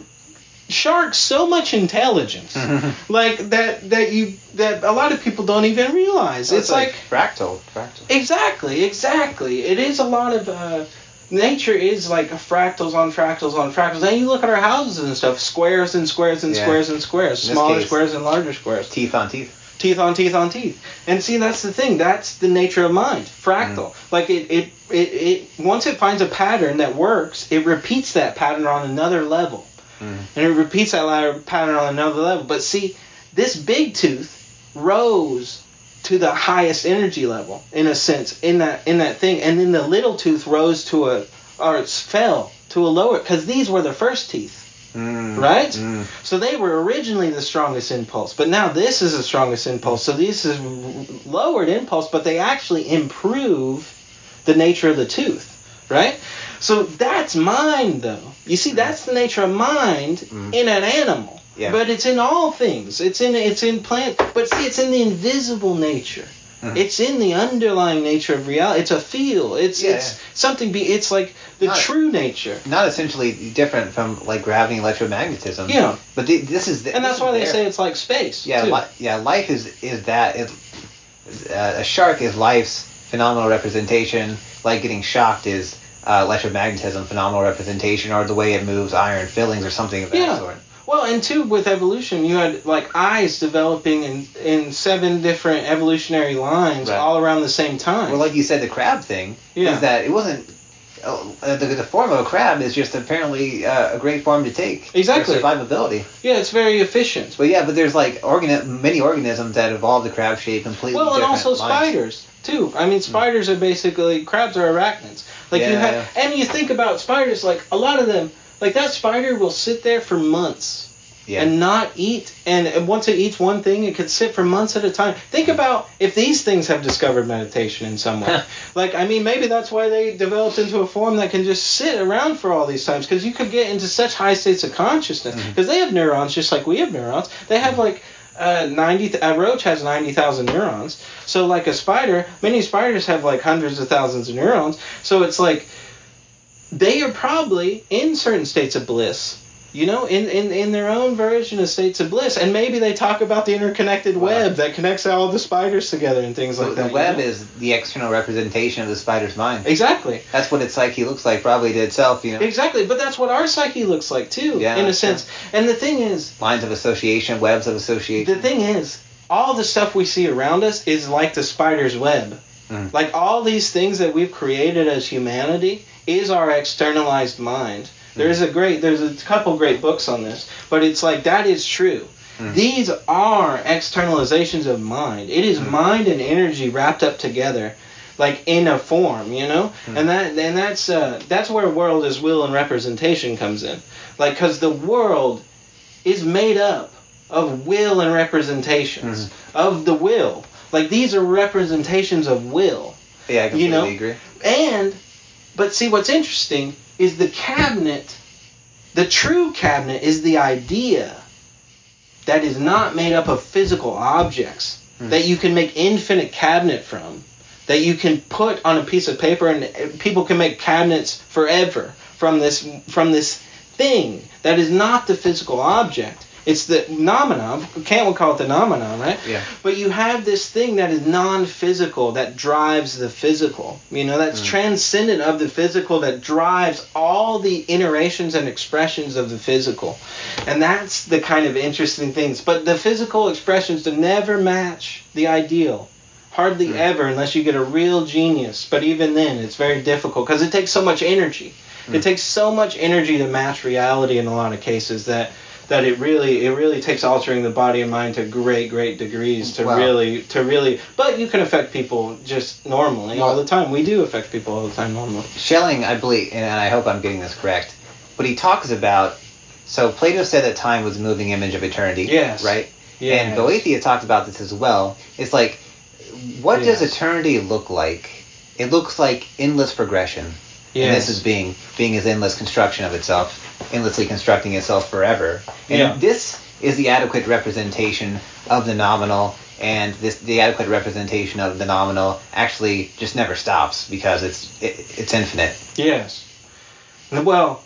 sharks so much intelligence, like that that you that a lot of people don't even realize. it's like fractal, fractal. Exactly, exactly. It is a lot of uh, nature is like fractals on fractals on fractals. And you look at our houses and stuff, squares and squares and Yeah. squares and squares, smaller case- squares and larger squares, Teeth on teeth. Teeth on teeth on teeth. And see, that's the thing. That's the nature of mind, fractal. Like it, it, it, it. Once it finds a pattern that works, it repeats that pattern on another level Mm. and it repeats that pattern on another level. But see, this big tooth rose to the highest energy level in a sense in that in that thing, and then the little tooth rose to a or it fell to a lower because these were the first teeth, Mm. right? Mm. So they were originally the strongest impulse, but now this is the strongest impulse. So this is lowered impulse, but they actually improve the nature of the tooth, right? So that's mind, though. You see, that's the nature of mind Mm. in an animal. Yeah. But it's in all things. It's in it's in plant. But see, it's in the invisible nature. Mhm. It's in the underlying nature of reality. It's a feel. It's Yeah, it's yeah. something. Be it's like the Not- true nature. Not essentially different from like gravity and electromagnetism. Yeah. But the, this is the, And that's why they there. say it's like space. Yeah, li- yeah. Life is is that is uh, a shark is life's phenomenal representation. Like getting shocked is uh, electromagnetism phenomenal representation, or the way it moves iron fillings or something of that Yeah. sort. Well, and two, with evolution, you had like eyes developing in, in seven different evolutionary lines Right. all around the same time. Well, like you said, the crab thing Yeah. is that it wasn't. Uh, the, the form of a crab is just apparently uh, a great form to take Exactly. for survivability. yeah, it's very efficient. But yeah, but there's like organi- many organisms that evolved the crab shape completely. Well, and also lines. spiders too. I mean, spiders are basically crabs are arachnids. Like you Yeah, have, and you think about spiders. Like a lot of them, like that spider will sit there for months Yeah. and not eat. And, and once it eats one thing, it could sit for months at a time. Think mm-hmm. about if these things have discovered meditation in some way. like, I mean, maybe that's why they developed into a form that can just sit around for all these times. Because you could get into such high states of consciousness. Mm-hmm. Because they have neurons just like we have neurons. They have mm-hmm. like. Uh, 90 th- a roach has 90,000 neurons. So like a spider, many spiders have like hundreds of thousands of neurons. So it's like they are probably in certain states of bliss you know, in, in, in their own version of states of bliss. And maybe they talk about the interconnected web that connects all the spiders together and things So like the that. The web know? is the external representation of the spider's mind. Exactly. That's what its psyche looks like, probably to itself, you know. Exactly. But that's what our psyche looks like, too, Yeah, in a sense. And the thing is, Lines of association, webs of association. the thing is, all the stuff we see around us is like the spider's web. Mhm. Like all these things that we've created as humanity is our externalized mind. There's a great, there's a couple great books on this, but it's like that is true. Mm. These are externalizations of mind. It is Mm. mind and energy wrapped up together, like in a form, you know. Mm. And that and that's uh, that's where world is will and representation comes in, like because the world is made up of will and representations Mm-hmm. of the will. Like these are representations of will. yeah, I completely you know, agree. And, but see, what's interesting is the cabinet, the true cabinet is the idea that is not made up of physical objects. Hmm. that you can make infinite cabinet from, that you can put on a piece of paper and people can make cabinets forever from this from this thing that is not the physical object. It's the noumenon. Kant would call it the noumenon, right? Yeah. But you have this thing that is non-physical that drives the physical. You know, that's hmm. transcendent of the physical that drives all the iterations and expressions of the physical. And that's the kind of interesting things. But the physical expressions to never match the ideal. Hardly hmm. ever, unless you get a real genius. But even then, it's very difficult because it takes so much energy. It hmm. takes so much energy to match reality in a lot of cases that that it really it really takes altering the body and mind to great great degrees to Wow. really to really. But you can affect people just normally all the time. We do affect people all the time normally. Schelling, I believe, and I hope I'm getting this correct, but he talks about. So Plato said that time was a moving image of eternity. Yes. Right. Yeah. And Boethius talked about this as well. It's like, what does eternity look like? It looks like endless progression. And this is being being his endless construction of itself, endlessly constructing itself forever. And Yeah. this is the adequate representation of the noumenal, and this the adequate representation of the noumenal actually just never stops because it's it, it's infinite. Yes. Well,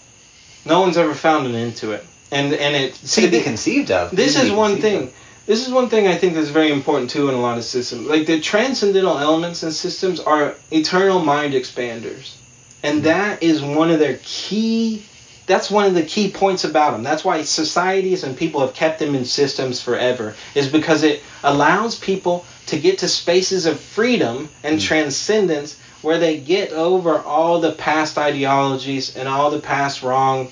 no one's ever found an end to it, and and it to be conceived of. this is one thing. of. This is one thing I think that's very important too in a lot of systems. Like the transcendental elements in systems are eternal mind expanders, and that is one of their key. That's one of the key points about them. That's why societies and people have kept them in systems forever. Is because it allows people to get to spaces of freedom and Mm. transcendence where they get over all the past ideologies and all the past wrong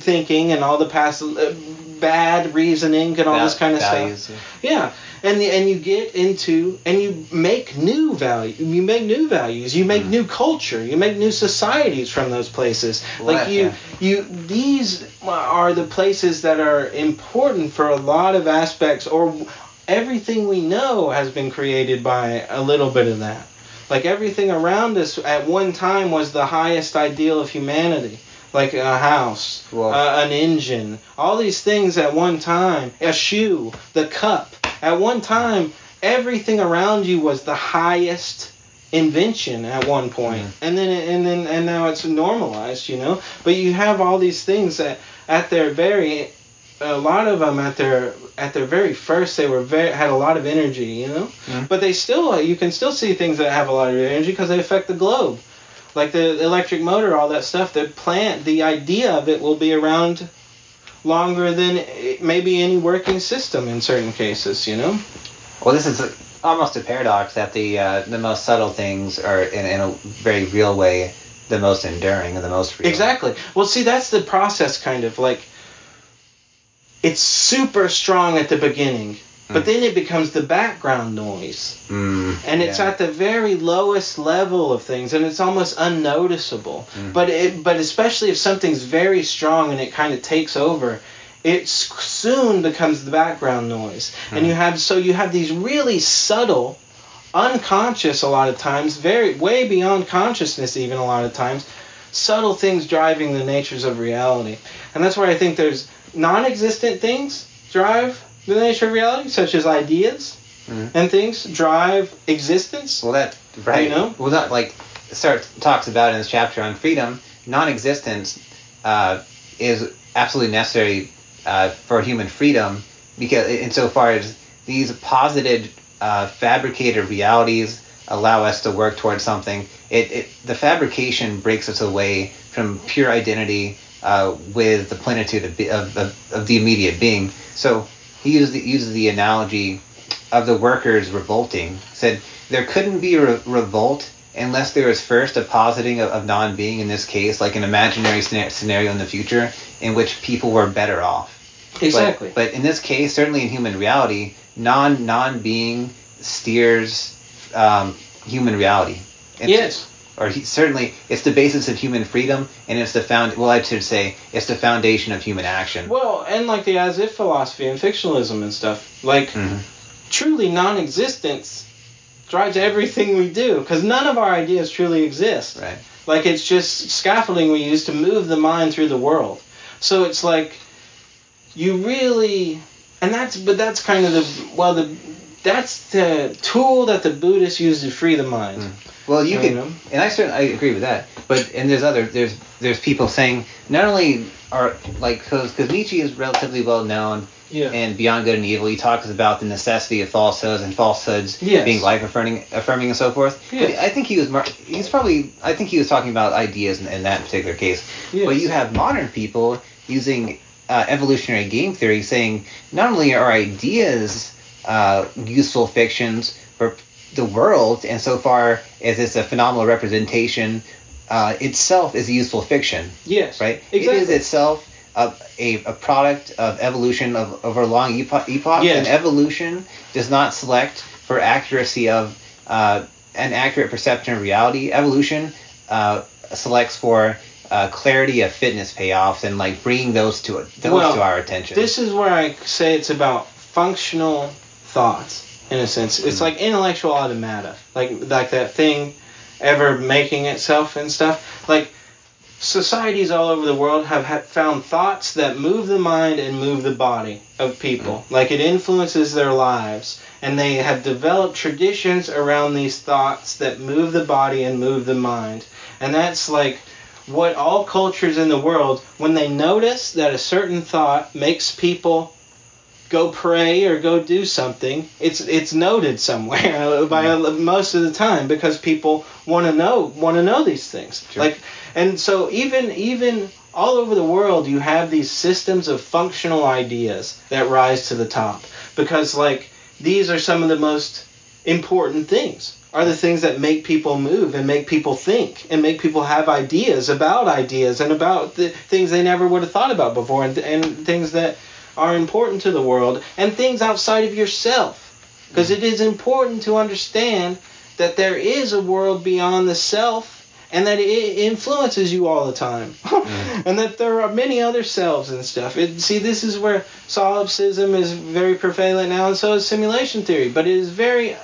thinking and all the past uh, bad reasoning and all this kind of values, stuff. Yeah, and the, and you get into and you make new value. You make new values. You make new culture. You make new societies from those places. Well, like you, yeah. you these are the places that are important for a lot of aspects. Or everything we know has been created by a little bit of that. Like everything around us at one time was the highest ideal of humanity. Like a house, Well- uh, an engine, all these things at one time, a shoe, the cup. At one time, everything around you was the highest invention at one point. Mhm. and then and then and now it's normalized, you know. But you have all these things that at their very a lot of them at their at their very first they were very had a lot of energy, you know. Mhm. But they still you can still see things that have a lot of energy because they affect the globe, like the electric motor, all that stuff. The plant, the idea of it will be around longer than maybe any working system in certain cases, you know. Well, this is a, almost a paradox that the uh, the most subtle things are in, in a very real way the most enduring and the most real. Exactly. Well, see, that's the process, kind of like it's super strong at the beginning, but Mm. then it becomes the background noise, Mm, and it's yeah. at the very lowest level of things, and it's almost unnoticeable. Mm. But it, but especially if something's very strong and it kind of takes over. It soon becomes the background noise, and Mm. you have so you have these really subtle, unconscious a lot of times, very way beyond consciousness even a lot of times, subtle things driving the natures of reality. And that's where I think there's non existent things drive the nature of reality, such as ideas Mhm. and things drive existence. Well, that right. You know? Well, that like Sartre talks about in this chapter on freedom. Non-existence uh, is absolutely necessary uh, for human freedom because insofar as these posited, uh, fabricated realities allow us to work towards something, it, it the fabrication breaks us away from pure identity uh, with the plenitude of, of, of, of the immediate being. So he uses the, uses the analogy of the workers revolting. Said there couldn't be a re- revolt unless there was first a positing of, of non-being in this case, like an imaginary scenario in the future in which people were better off. But- Exactly. But, in this case, certainly in human reality, non non-being steers um, human reality. It's- yes. Or he, certainly, it's the basis of human freedom, and it's the found. Well, I should say, it's the foundation of human action. Well, and like the as if philosophy and fictionalism and stuff. Like, Mhm. truly non existence drives everything we do because none of our ideas truly exist. Right. Like it's just scaffolding we use to move the mind through the world. So it's like you really and that's but that's kind of the well the that's the tool that the Buddhists use to free the mind. Mm. Well, you You could, know? and I certainly I agree with that. But and there's other there's there's people saying not only are like because because Nietzsche is relatively well known Yeah. and Beyond Good and Evil he talks about the necessity of falsehoods and falsehoods Yes. being life affirming affirming and so forth. But I think he was mar- he's probably I think he was talking about ideas in, in that particular case. Yes. But you have modern people using uh, evolutionary game theory saying not only are ideas uh, useful fictions for the world, and so far as it's a phenomenal representation, uh, itself is a useful fiction, yes. right? Exactly. It is itself a, a, a product of evolution of over long epo- epochs, Yes. and evolution does not select for accuracy of uh, an accurate perception of reality. Evolution uh, selects for uh, clarity of fitness payoffs and like bringing those to those Well, to our attention. This is where I say it's about functional thoughts in a sense. It's hmm. like intellectual automata, like like that thing ever making itself and stuff. Like societies all over the world have ha- found thoughts that move the mind and move the body of people. Hmm. Like it influences their lives, and they have developed traditions around these thoughts that move the body and move the mind. And that's like what all cultures in the world, when they notice that a certain thought makes people go pray or go do something, it's it's noted somewhere by mm-hmm. most of the time because people want to know want to know these things. Sure. Like, and so even even all over the world, you have these systems of functional ideas that rise to the top because like these are some of the most important things are the things that make people move and make people think and make people have ideas about ideas and about the things they never would have thought about before and, and things that are important to the world and things outside of yourself. Because it is important to understand that there is a world beyond the self and that it influences you all the time. And that there are many other selves and stuff. It, see this is where solipsism is very prevalent now and so is simulation theory. But it is very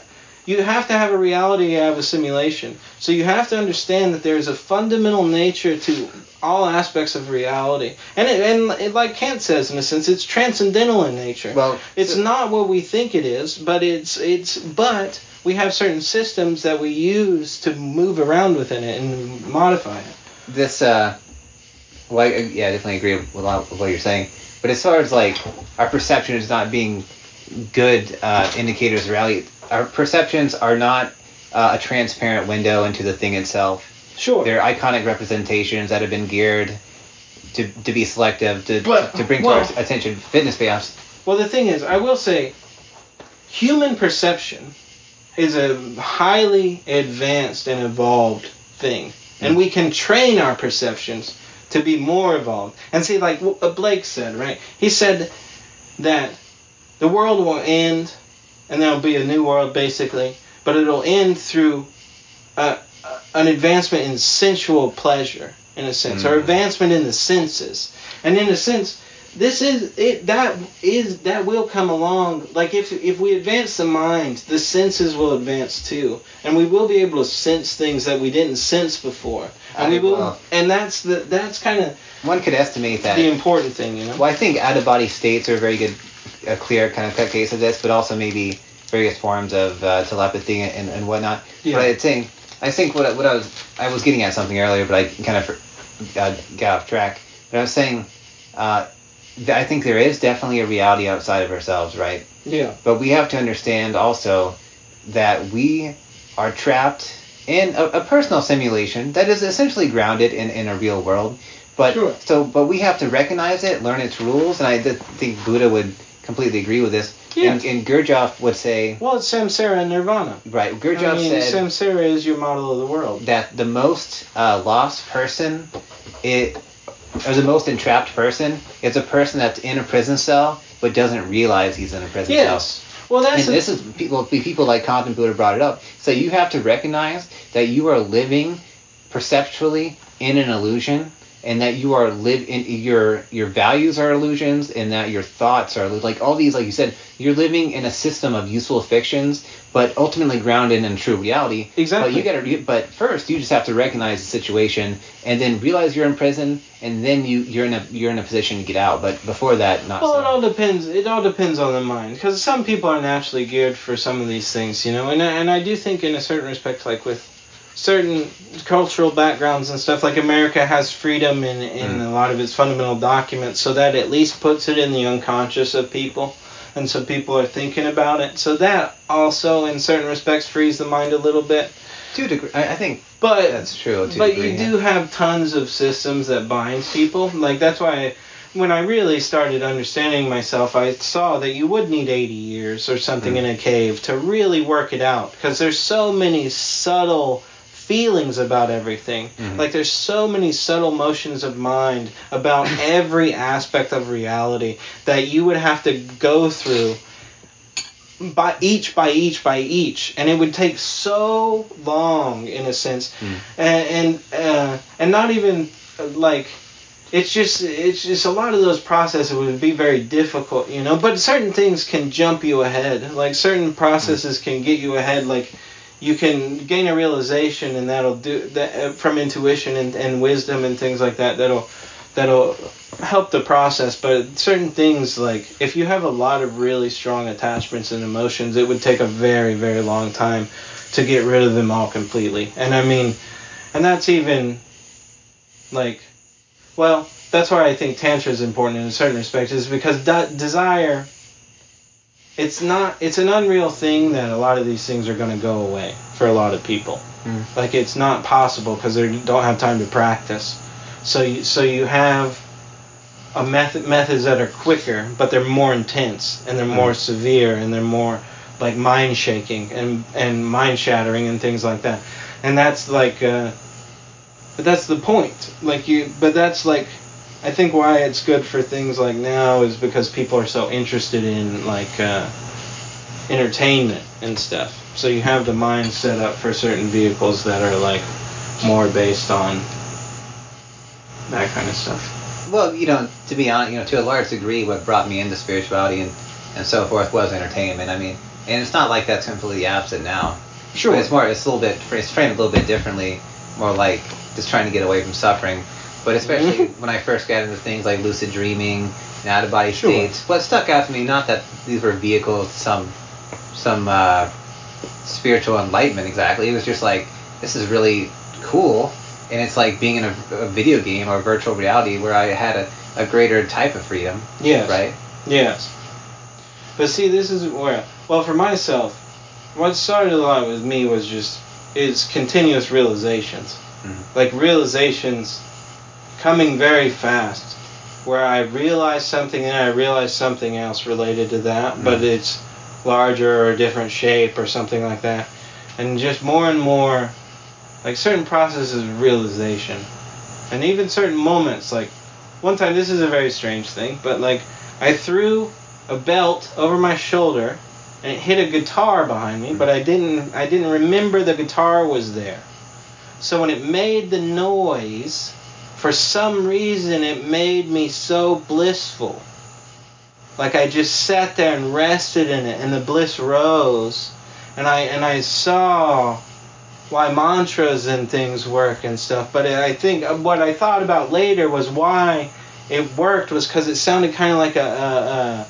you have to have a reality out of a simulation. So you have to understand that there's a fundamental nature to all aspects of reality. And it, and it, like Kant says in a sense, it's transcendental in nature. Well, it's so- not what we think it is, but it's it's but we have certain systems that we use to move around within it and modify it. this uh well I, yeah I definitely agree with, a lot with what you're saying but as far as like our perception is not being good uh, indicators of reality our perceptions are not uh, a transparent window into the thing itself Sure. they're iconic representations that have been geared to, to be selective to, But- to bring well- to our attention fitness payoffs Well, the thing is, I will say, human perception is a highly advanced and evolved thing, and we can train our perceptions to be more evolved. And see, like Blake said, right? He said that the world will end, and there'll be a new world, basically, but it'll end through uh, uh, an advancement in sensual pleasure, in a sense, or Mm. advancement in the senses. And in a sense, this is it. That is that will come along. Like if if we advance the mind, the senses will advance too, and we will be able to sense things that we didn't sense before. And I we will, will. and that's the that's kind of one could estimate that the important thing, you know. Well, I think out of body states are a very good, a clear kind of cut case of this, but also maybe various forms of uh, telepathy and, and whatnot. Yeah. But I think I think what I- what I was I was getting at something earlier, but I kind of uh, got off track. But I was saying, uh, I think there is definitely a reality outside of ourselves, right? Yeah. But we have to understand also that we are trapped in a, a personal simulation that is essentially grounded in, in a real world. But Sure. so, but we have to recognize it, learn its rules, and I think Buddha would completely agree with this. Yeah. And, and Gurdjieff would say, Well, it's samsara and nirvana. right? Gurdjieff I mean, said samsara is your model of the world. that the most uh, lost person, it or the most entrapped person, is a person that's in a prison cell but doesn't realize he's in a prison cell. Yes. Well, that's and a- this is people people like Kant and Buddha brought it up. So you have to recognize that you are living perceptually in an illusion and that you are live in your your values are illusions and that your thoughts are like all these like you said you're living in a system of useful fictions but ultimately grounded in true reality Exactly. but you gotta but first you just have to recognize the situation and then realize you're in prison and then you you're in a you're in a position to get out but before that not Well, so. it all depends. It all depends on the mind, because some people are naturally geared for some of these things, you know. And and I do think, in a certain respect, like with certain cultural backgrounds and stuff, like America has freedom in in Mm. a lot of its fundamental documents, so that at least puts it in the unconscious of people, and so people are thinking about it. So that also, in certain respects, frees the mind a little bit. to a degree I, I think But that's true to but degree, you yeah. do have tons of systems that binds people. Like that's why when I really started understanding myself, I saw that you would need 80 years or something Mm. in a cave to really work it out because there's so many subtle feelings about everything. Mhm. Like there's so many subtle motions of mind about every aspect of reality that you would have to go through by each by each by each and it would take so long in a sense Mm. and and, uh, and not even uh, like it's just it's just a lot of those processes would be very difficult you know but certain things can jump you ahead like certain processes can get you ahead like you can gain a realization and that'll do that uh, from intuition and, and wisdom and things like that that'll that'll help the process. But certain things like if you have a lot of really strong attachments and emotions it would take a very very long time to get rid of them all completely. And i mean and that's even like well that's why i think tantra is important in a certain respect is because de- desire it's not it's an unreal thing that a lot of these things are going to go away for a lot of people Mm. like it's not possible because they don't have time to practice so you so you have a method methods that are quicker but they're more intense and they're more Mm. severe and they're more like mind shaking and and mind shattering and things like that and that's like uh but that's the point like you but that's like i think why it's good for things like now is because people are so interested in like uh entertainment and stuff so you have the mind set up for certain vehicles that are like more based on that kind of stuff Well, you know, to be honest, you know, to a large degree, what brought me into spirituality and, and so forth was entertainment. I mean, and it's not like that's completely absent now. sure But it's more, it's a little bit, it's framed a little bit differently, more like just trying to get away from suffering. But especially when I first got into things like lucid dreaming and out of body Sure. states, what stuck out to me, not that these were vehicles to some, some uh, spiritual enlightenment exactly. It was just like, this is really cool. And it's like being in a, a video game or virtual reality where I had a, a greater type of freedom, yes right? Yes. But see, this is where, well, for myself, what started a lot with me was just, is continuous realizations. Mhm. Like realizations coming very fast, where I realize something and I realize something else related to that, but Mhm. it's larger or a different shape or something like that. And just more and more, like certain processes of realization. And even certain moments, like one time, this is a very strange thing, but like I threw a belt over my shoulder and it hit a guitar behind me, but I didn't I didn't remember the guitar was there. So when it made the noise, for some reason it made me so blissful. Like I just sat there and rested in it and the bliss rose and I and I saw why mantras and things work and stuff. But I think what I thought about later was why it worked was because it sounded kind of like a, a, a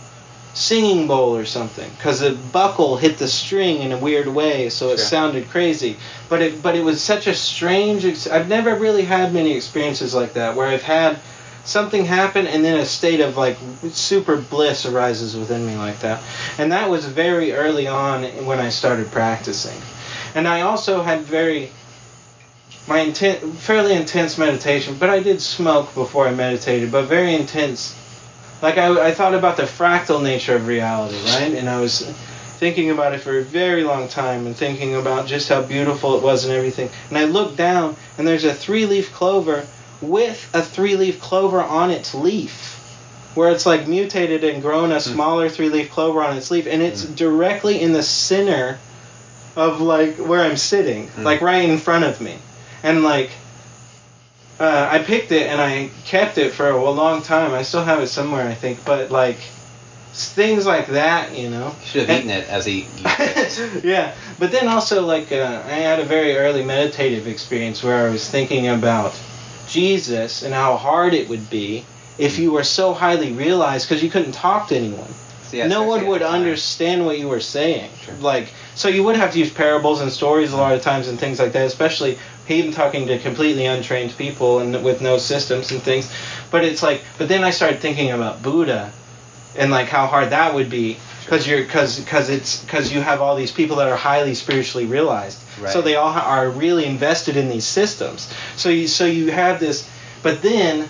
singing bowl or something. Because the buckle hit the string in a weird way, so it Sure. sounded crazy. But it but it was such a strange. Ex- I've never really had many experiences like that where I've had something happen and then a state of like super bliss arises within me like that. And that was very early on when I started practicing. And I also had very my intent fairly intense meditation, but I did smoke before I meditated, but very intense. Like I, I thought about the fractal nature of reality, right? And I was thinking about it for a very long time and thinking about just how beautiful it was and everything. And I looked down and there's a three-leaf clover with a three-leaf clover on its leaf. Where it's like mutated and grown a smaller three-leaf clover on its leaf, and it's directly in the center of like where I'm sitting, Mm. like right in front of me, and like uh, I picked it and I kept it for a long time. I still have it somewhere, I think. But like things like that, you know. You should have eaten it as he. yeah, but then also like uh, I had a very early meditative experience where I was thinking about Jesus and how hard it would be if you were so highly realized because you couldn't talk to anyone. Yeah, no one would at the time. understand what you were saying. Sure. Like, so you would have to use parables and stories a lot of times and things like that, especially even talking to completely untrained people and with no systems and things. But it's like, but then I started thinking about Buddha and like how hard that would be because you're because because it's because you have all these people that are highly spiritually realized. Right. So they all ha- are really invested in these systems. So you so you have this, but then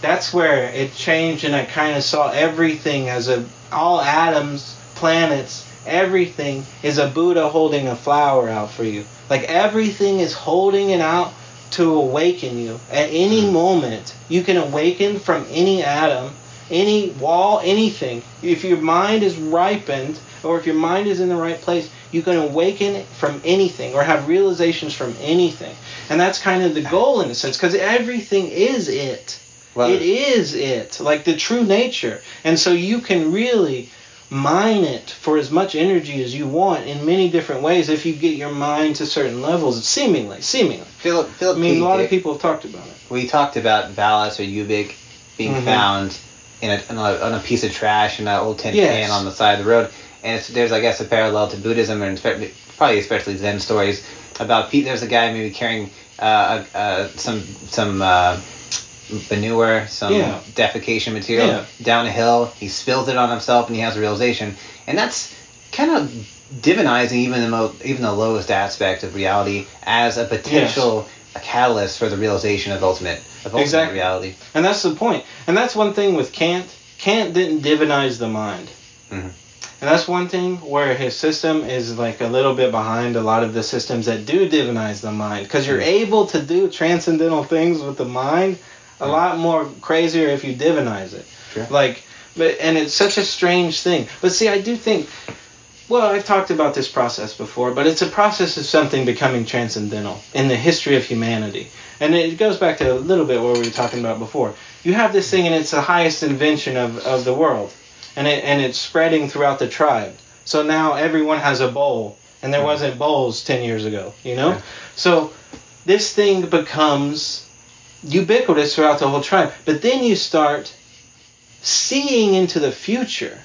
that's where it changed and I kind of saw everything as a all atoms, planets, everything is a Buddha holding a flower out for you. Like everything is holding it out to awaken you. At any hmm. moment, you can awaken from any atom, any wall, anything. If your mind is ripened or if your mind is in the right place, you can awaken from anything or have realizations from anything. And that's kind of the goal in a sense because everything is it. Well, it is it, like the true nature. And so you can really mine it for as much energy as you want in many different ways if you get your mind to certain levels, seemingly. Seemingly. Philip, Philip I mean, K. a lot Dick, of people have talked about it. we talked about Valis or Ubik being Mhm. found in a, in a on a piece of trash in an old tin Yes. can on the side of the road, and it's, there's I guess a parallel to Buddhism and probably especially Zen stories about Pete. There's a guy maybe carrying uh, uh, some some. Uh, manure, some Yeah. defecation material Yeah. down a hill. He spills it on himself, and he has a realization. And that's kind of divinizing even the mo- even the lowest aspect of reality as a potential catalyst for the realization of ultimate of ultimate Exactly. reality. And that's the point. And that's one thing with Kant. Kant didn't divinize the mind. Mhm. And that's one thing where his system is like a little bit behind a lot of the systems that do divinize the mind. Because you're able to do transcendental things with the mind a lot more crazier if you divinize it. Sure. Like, but and it's such a strange thing. But see, I do think. Well, I've talked about this process before, but it's a process of something becoming transcendental in the history of humanity. And it goes back to a little bit what we were talking about before. You have this thing, and it's the highest invention of, of the world, and it and it's spreading throughout the tribe. So now everyone has a bowl, and there mm-hmm. wasn't bowls ten years ago, you know. Yeah. So this thing becomes ubiquitous throughout the whole tribe. But then you start seeing into the future.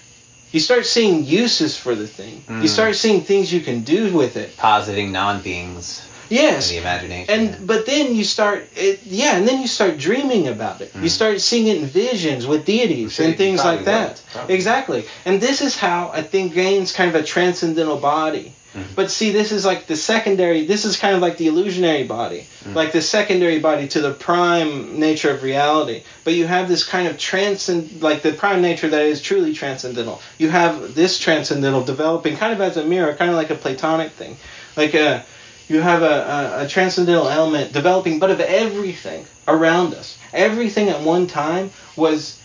You start seeing uses for the thing. You Mm. start seeing things you can do with it. Positing non-beings Yes. the imagination. And but then you start it, yeah, and then you start dreaming about it. You Mm. start seeing it in visions with deities Sure, and things like that. Exactly. And this is how I think gains kind of a transcendental body. Mhm. But see, this is like the secondary. This is kind of like the illusionary body, Mm. like the secondary body to the prime nature of reality. But you have this kind of transcend, like the prime nature that is truly transcendental. You have this transcendental developing kind of as a mirror, kind of like a Platonic thing, like a. You have a, a, a transcendental element developing, but of everything around us. Everything at one time was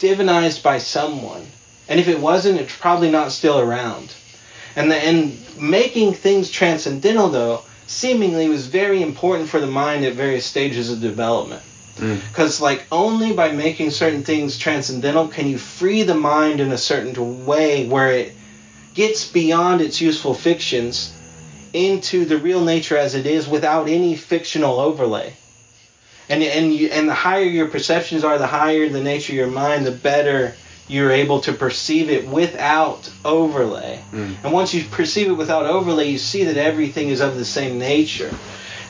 divinized by someone. And if it wasn't, it's probably not still around. And the, and making things transcendental though seemingly was very important for the mind at various stages of development. Mm. Because like only by making certain things transcendental can you free the mind in a certain way where it gets beyond its useful fictions into the real nature as it is without any fictional overlay. And and you, and the higher your perceptions are, the higher the nature of your mind, the better you're able to perceive it without overlay. Mm. And once you perceive it without overlay, you see that everything is of the same nature.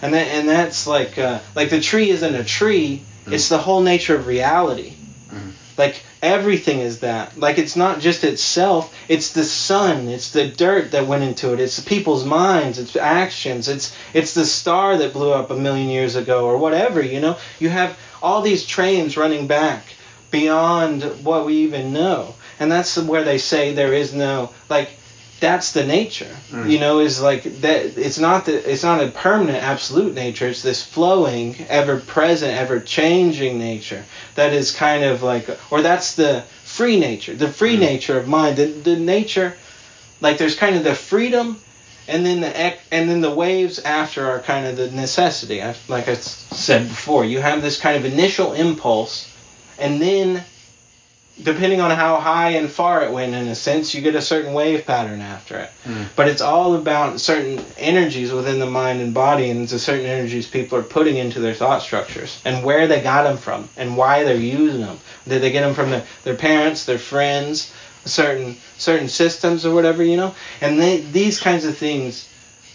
And that and that's like uh, like the tree isn't a tree; it's the whole nature of reality. Mhm. Like everything is that. Like it's not just itself; it's the sun, it's the dirt that went into it, it's people's minds, it's actions, it's it's the star that blew up a million years ago or whatever. You know, you have all these trains running back beyond what we even know, and that's where they say there is no like that's the nature Mm. you know is like that it's not that it's not a permanent absolute nature it's this flowing ever present ever changing nature that is kind of like or that's the free nature the free Mm. nature of mind the, the nature like there's kind of the freedom and then the ec- and then the waves after are kind of the necessity. I, like I said before, you have this kind of initial impulse, and then depending on how high and far it went, in a sense, you get a certain wave pattern after it. Mm. But it's all about certain energies within the mind and body, and the certain energies people are putting into their thought structures, and where they got them from, and why they're using them. Did they get them from their, their parents, their friends, certain certain systems, or whatever, you know? And they, these kinds of things,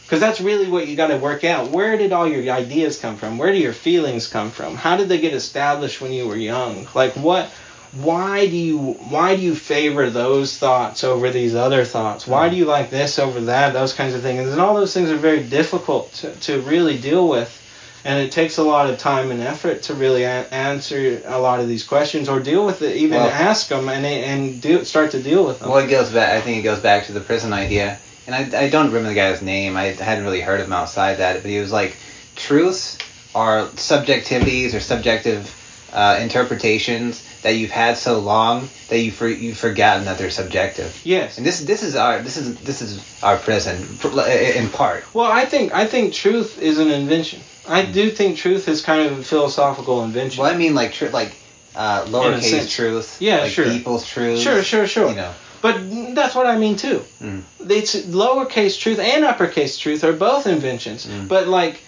because that's really what you got to work out. Where did all your ideas come from? Where do your feelings come from? How did they get established when you were young? Like what? why do you why do you favor those thoughts over these other thoughts? Why do you like this over that? Those kinds of things. And all those things are very difficult to, to really deal with. And it takes a lot of time and effort to really a- answer a lot of these questions or deal with it, even Well- ask them and and do, start to deal with them. Well, it goes back. I think it goes back to the prison idea, and I, I don't remember the guy's name. I hadn't really heard of him outside that, but he was like, truths are subjectivities or subjective uh, interpretations that you've had so long that you for, you've forgotten that they're subjective. yes. And this this is our this is this is our prison in part. Well, I think I think truth is an invention. I do think truth is kind of a philosophical invention. Well, I mean like tr- like uh, lowercase truth. Yeah, like sure. People's truth. Sure, sure, sure. You know. But that's what I mean too. Mm. It's lowercase truth and uppercase truth are both inventions. Mm. But like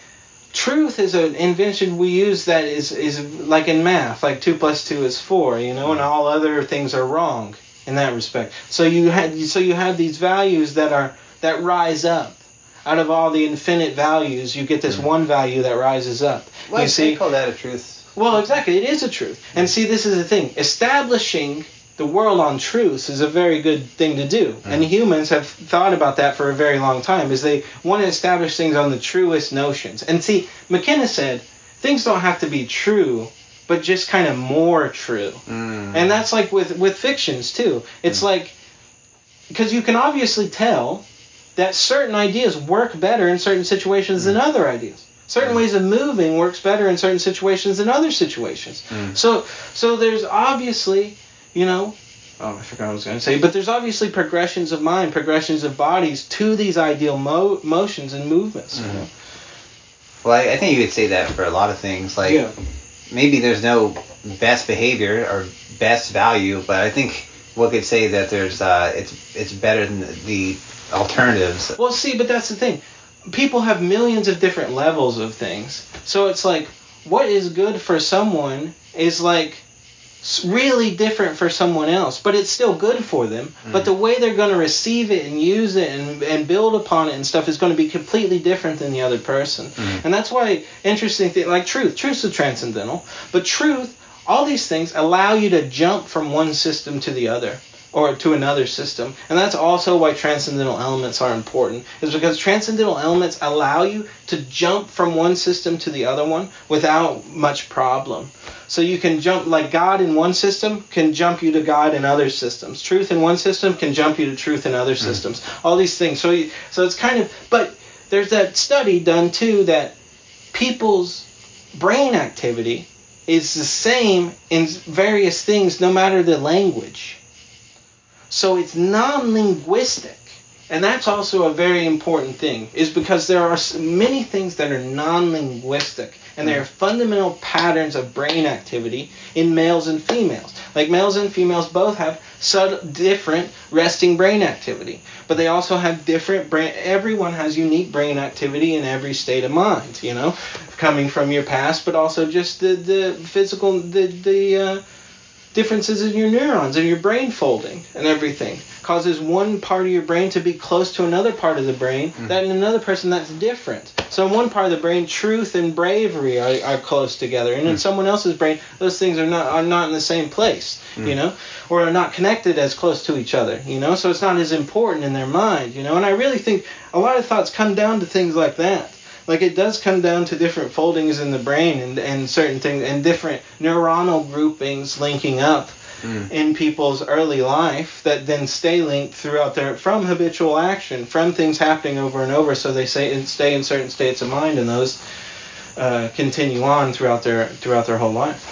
truth is an invention we use that is is like in math, like two plus two is four, you know, and Mm. all other things are wrong in that respect. So you had so you have these values that are that rise up. Out of all the infinite values, you get this Mm. one value that rises up. Well, you see, call that a truth. well, exactly. It is a truth. And see, this is the thing. Establishing the world on truths is a very good thing to do. And humans have thought about that for a very long time, is they want to establish things on the truest notions. And see, McKenna said, things don't have to be true, but just kind of more true. Mm. And that's like with with fictions too. It's like because you can obviously tell that certain ideas work better in certain situations than other ideas. Certain ways of moving works better in certain situations than other situations. Mm. So so there's obviously, you know, oh I forgot what I was going to say, but there's obviously progressions of mind, progressions of bodies to these ideal mo- motions and movements. you Mhm. know? Well, I, I think you could say that for a lot of things. Like yeah. maybe there's no best behavior or best value, but I think we could say that there's uh, it's it's better than the, the alternatives. Well, see, but that's the thing. People have millions of different levels of things. So it's like what is good for someone is like really different for someone else, but it's still good for them. But the way they're going to receive it and use it and, and build upon it and stuff is going to be completely different than the other person. Mhm. And that's why interesting thing like truth, truth's a transcendental, but truth, all these things allow you to jump from one system to the other or to another system. And that's also why transcendental elements are important, is because transcendental elements allow you to jump from one system to the other one without much problem. So you can jump, like God in one system can jump you to God in other systems. Truth in one system can jump you to truth in other hmm. systems. All these things. So, you, so it's kind of, but there's that study done too that people's brain activity is the same in various things no matter the language. So it's non-linguistic. And that's also a very important thing, is because there are many things that are non-linguistic, and there are fundamental patterns of brain activity in males and females. Like males and females both have sub- different resting brain activity, but they also have different brain. Everyone has unique brain activity in every state of mind, you know, coming from your past, but also just the the physical the the uh, differences in your neurons and your brain folding and everything. Causes one part of your brain to be close to another part of the brain mm-hmm. that in another person that's different. So in one part of the brain truth and bravery are, are close together. And in mm. someone else's brain those things are not are not in the same place mm. you know or are not connected as close to each other you know. So it's not as important in their mind you know. And i really think a lot of thoughts come down to things like that like it does come down to different foldings in the brain and, and certain things and different neuronal groupings linking up Mm. in people's early life that then stay linked throughout their from habitual action from things happening over and over so they say and stay in certain states of mind and those uh, continue on throughout their throughout their whole life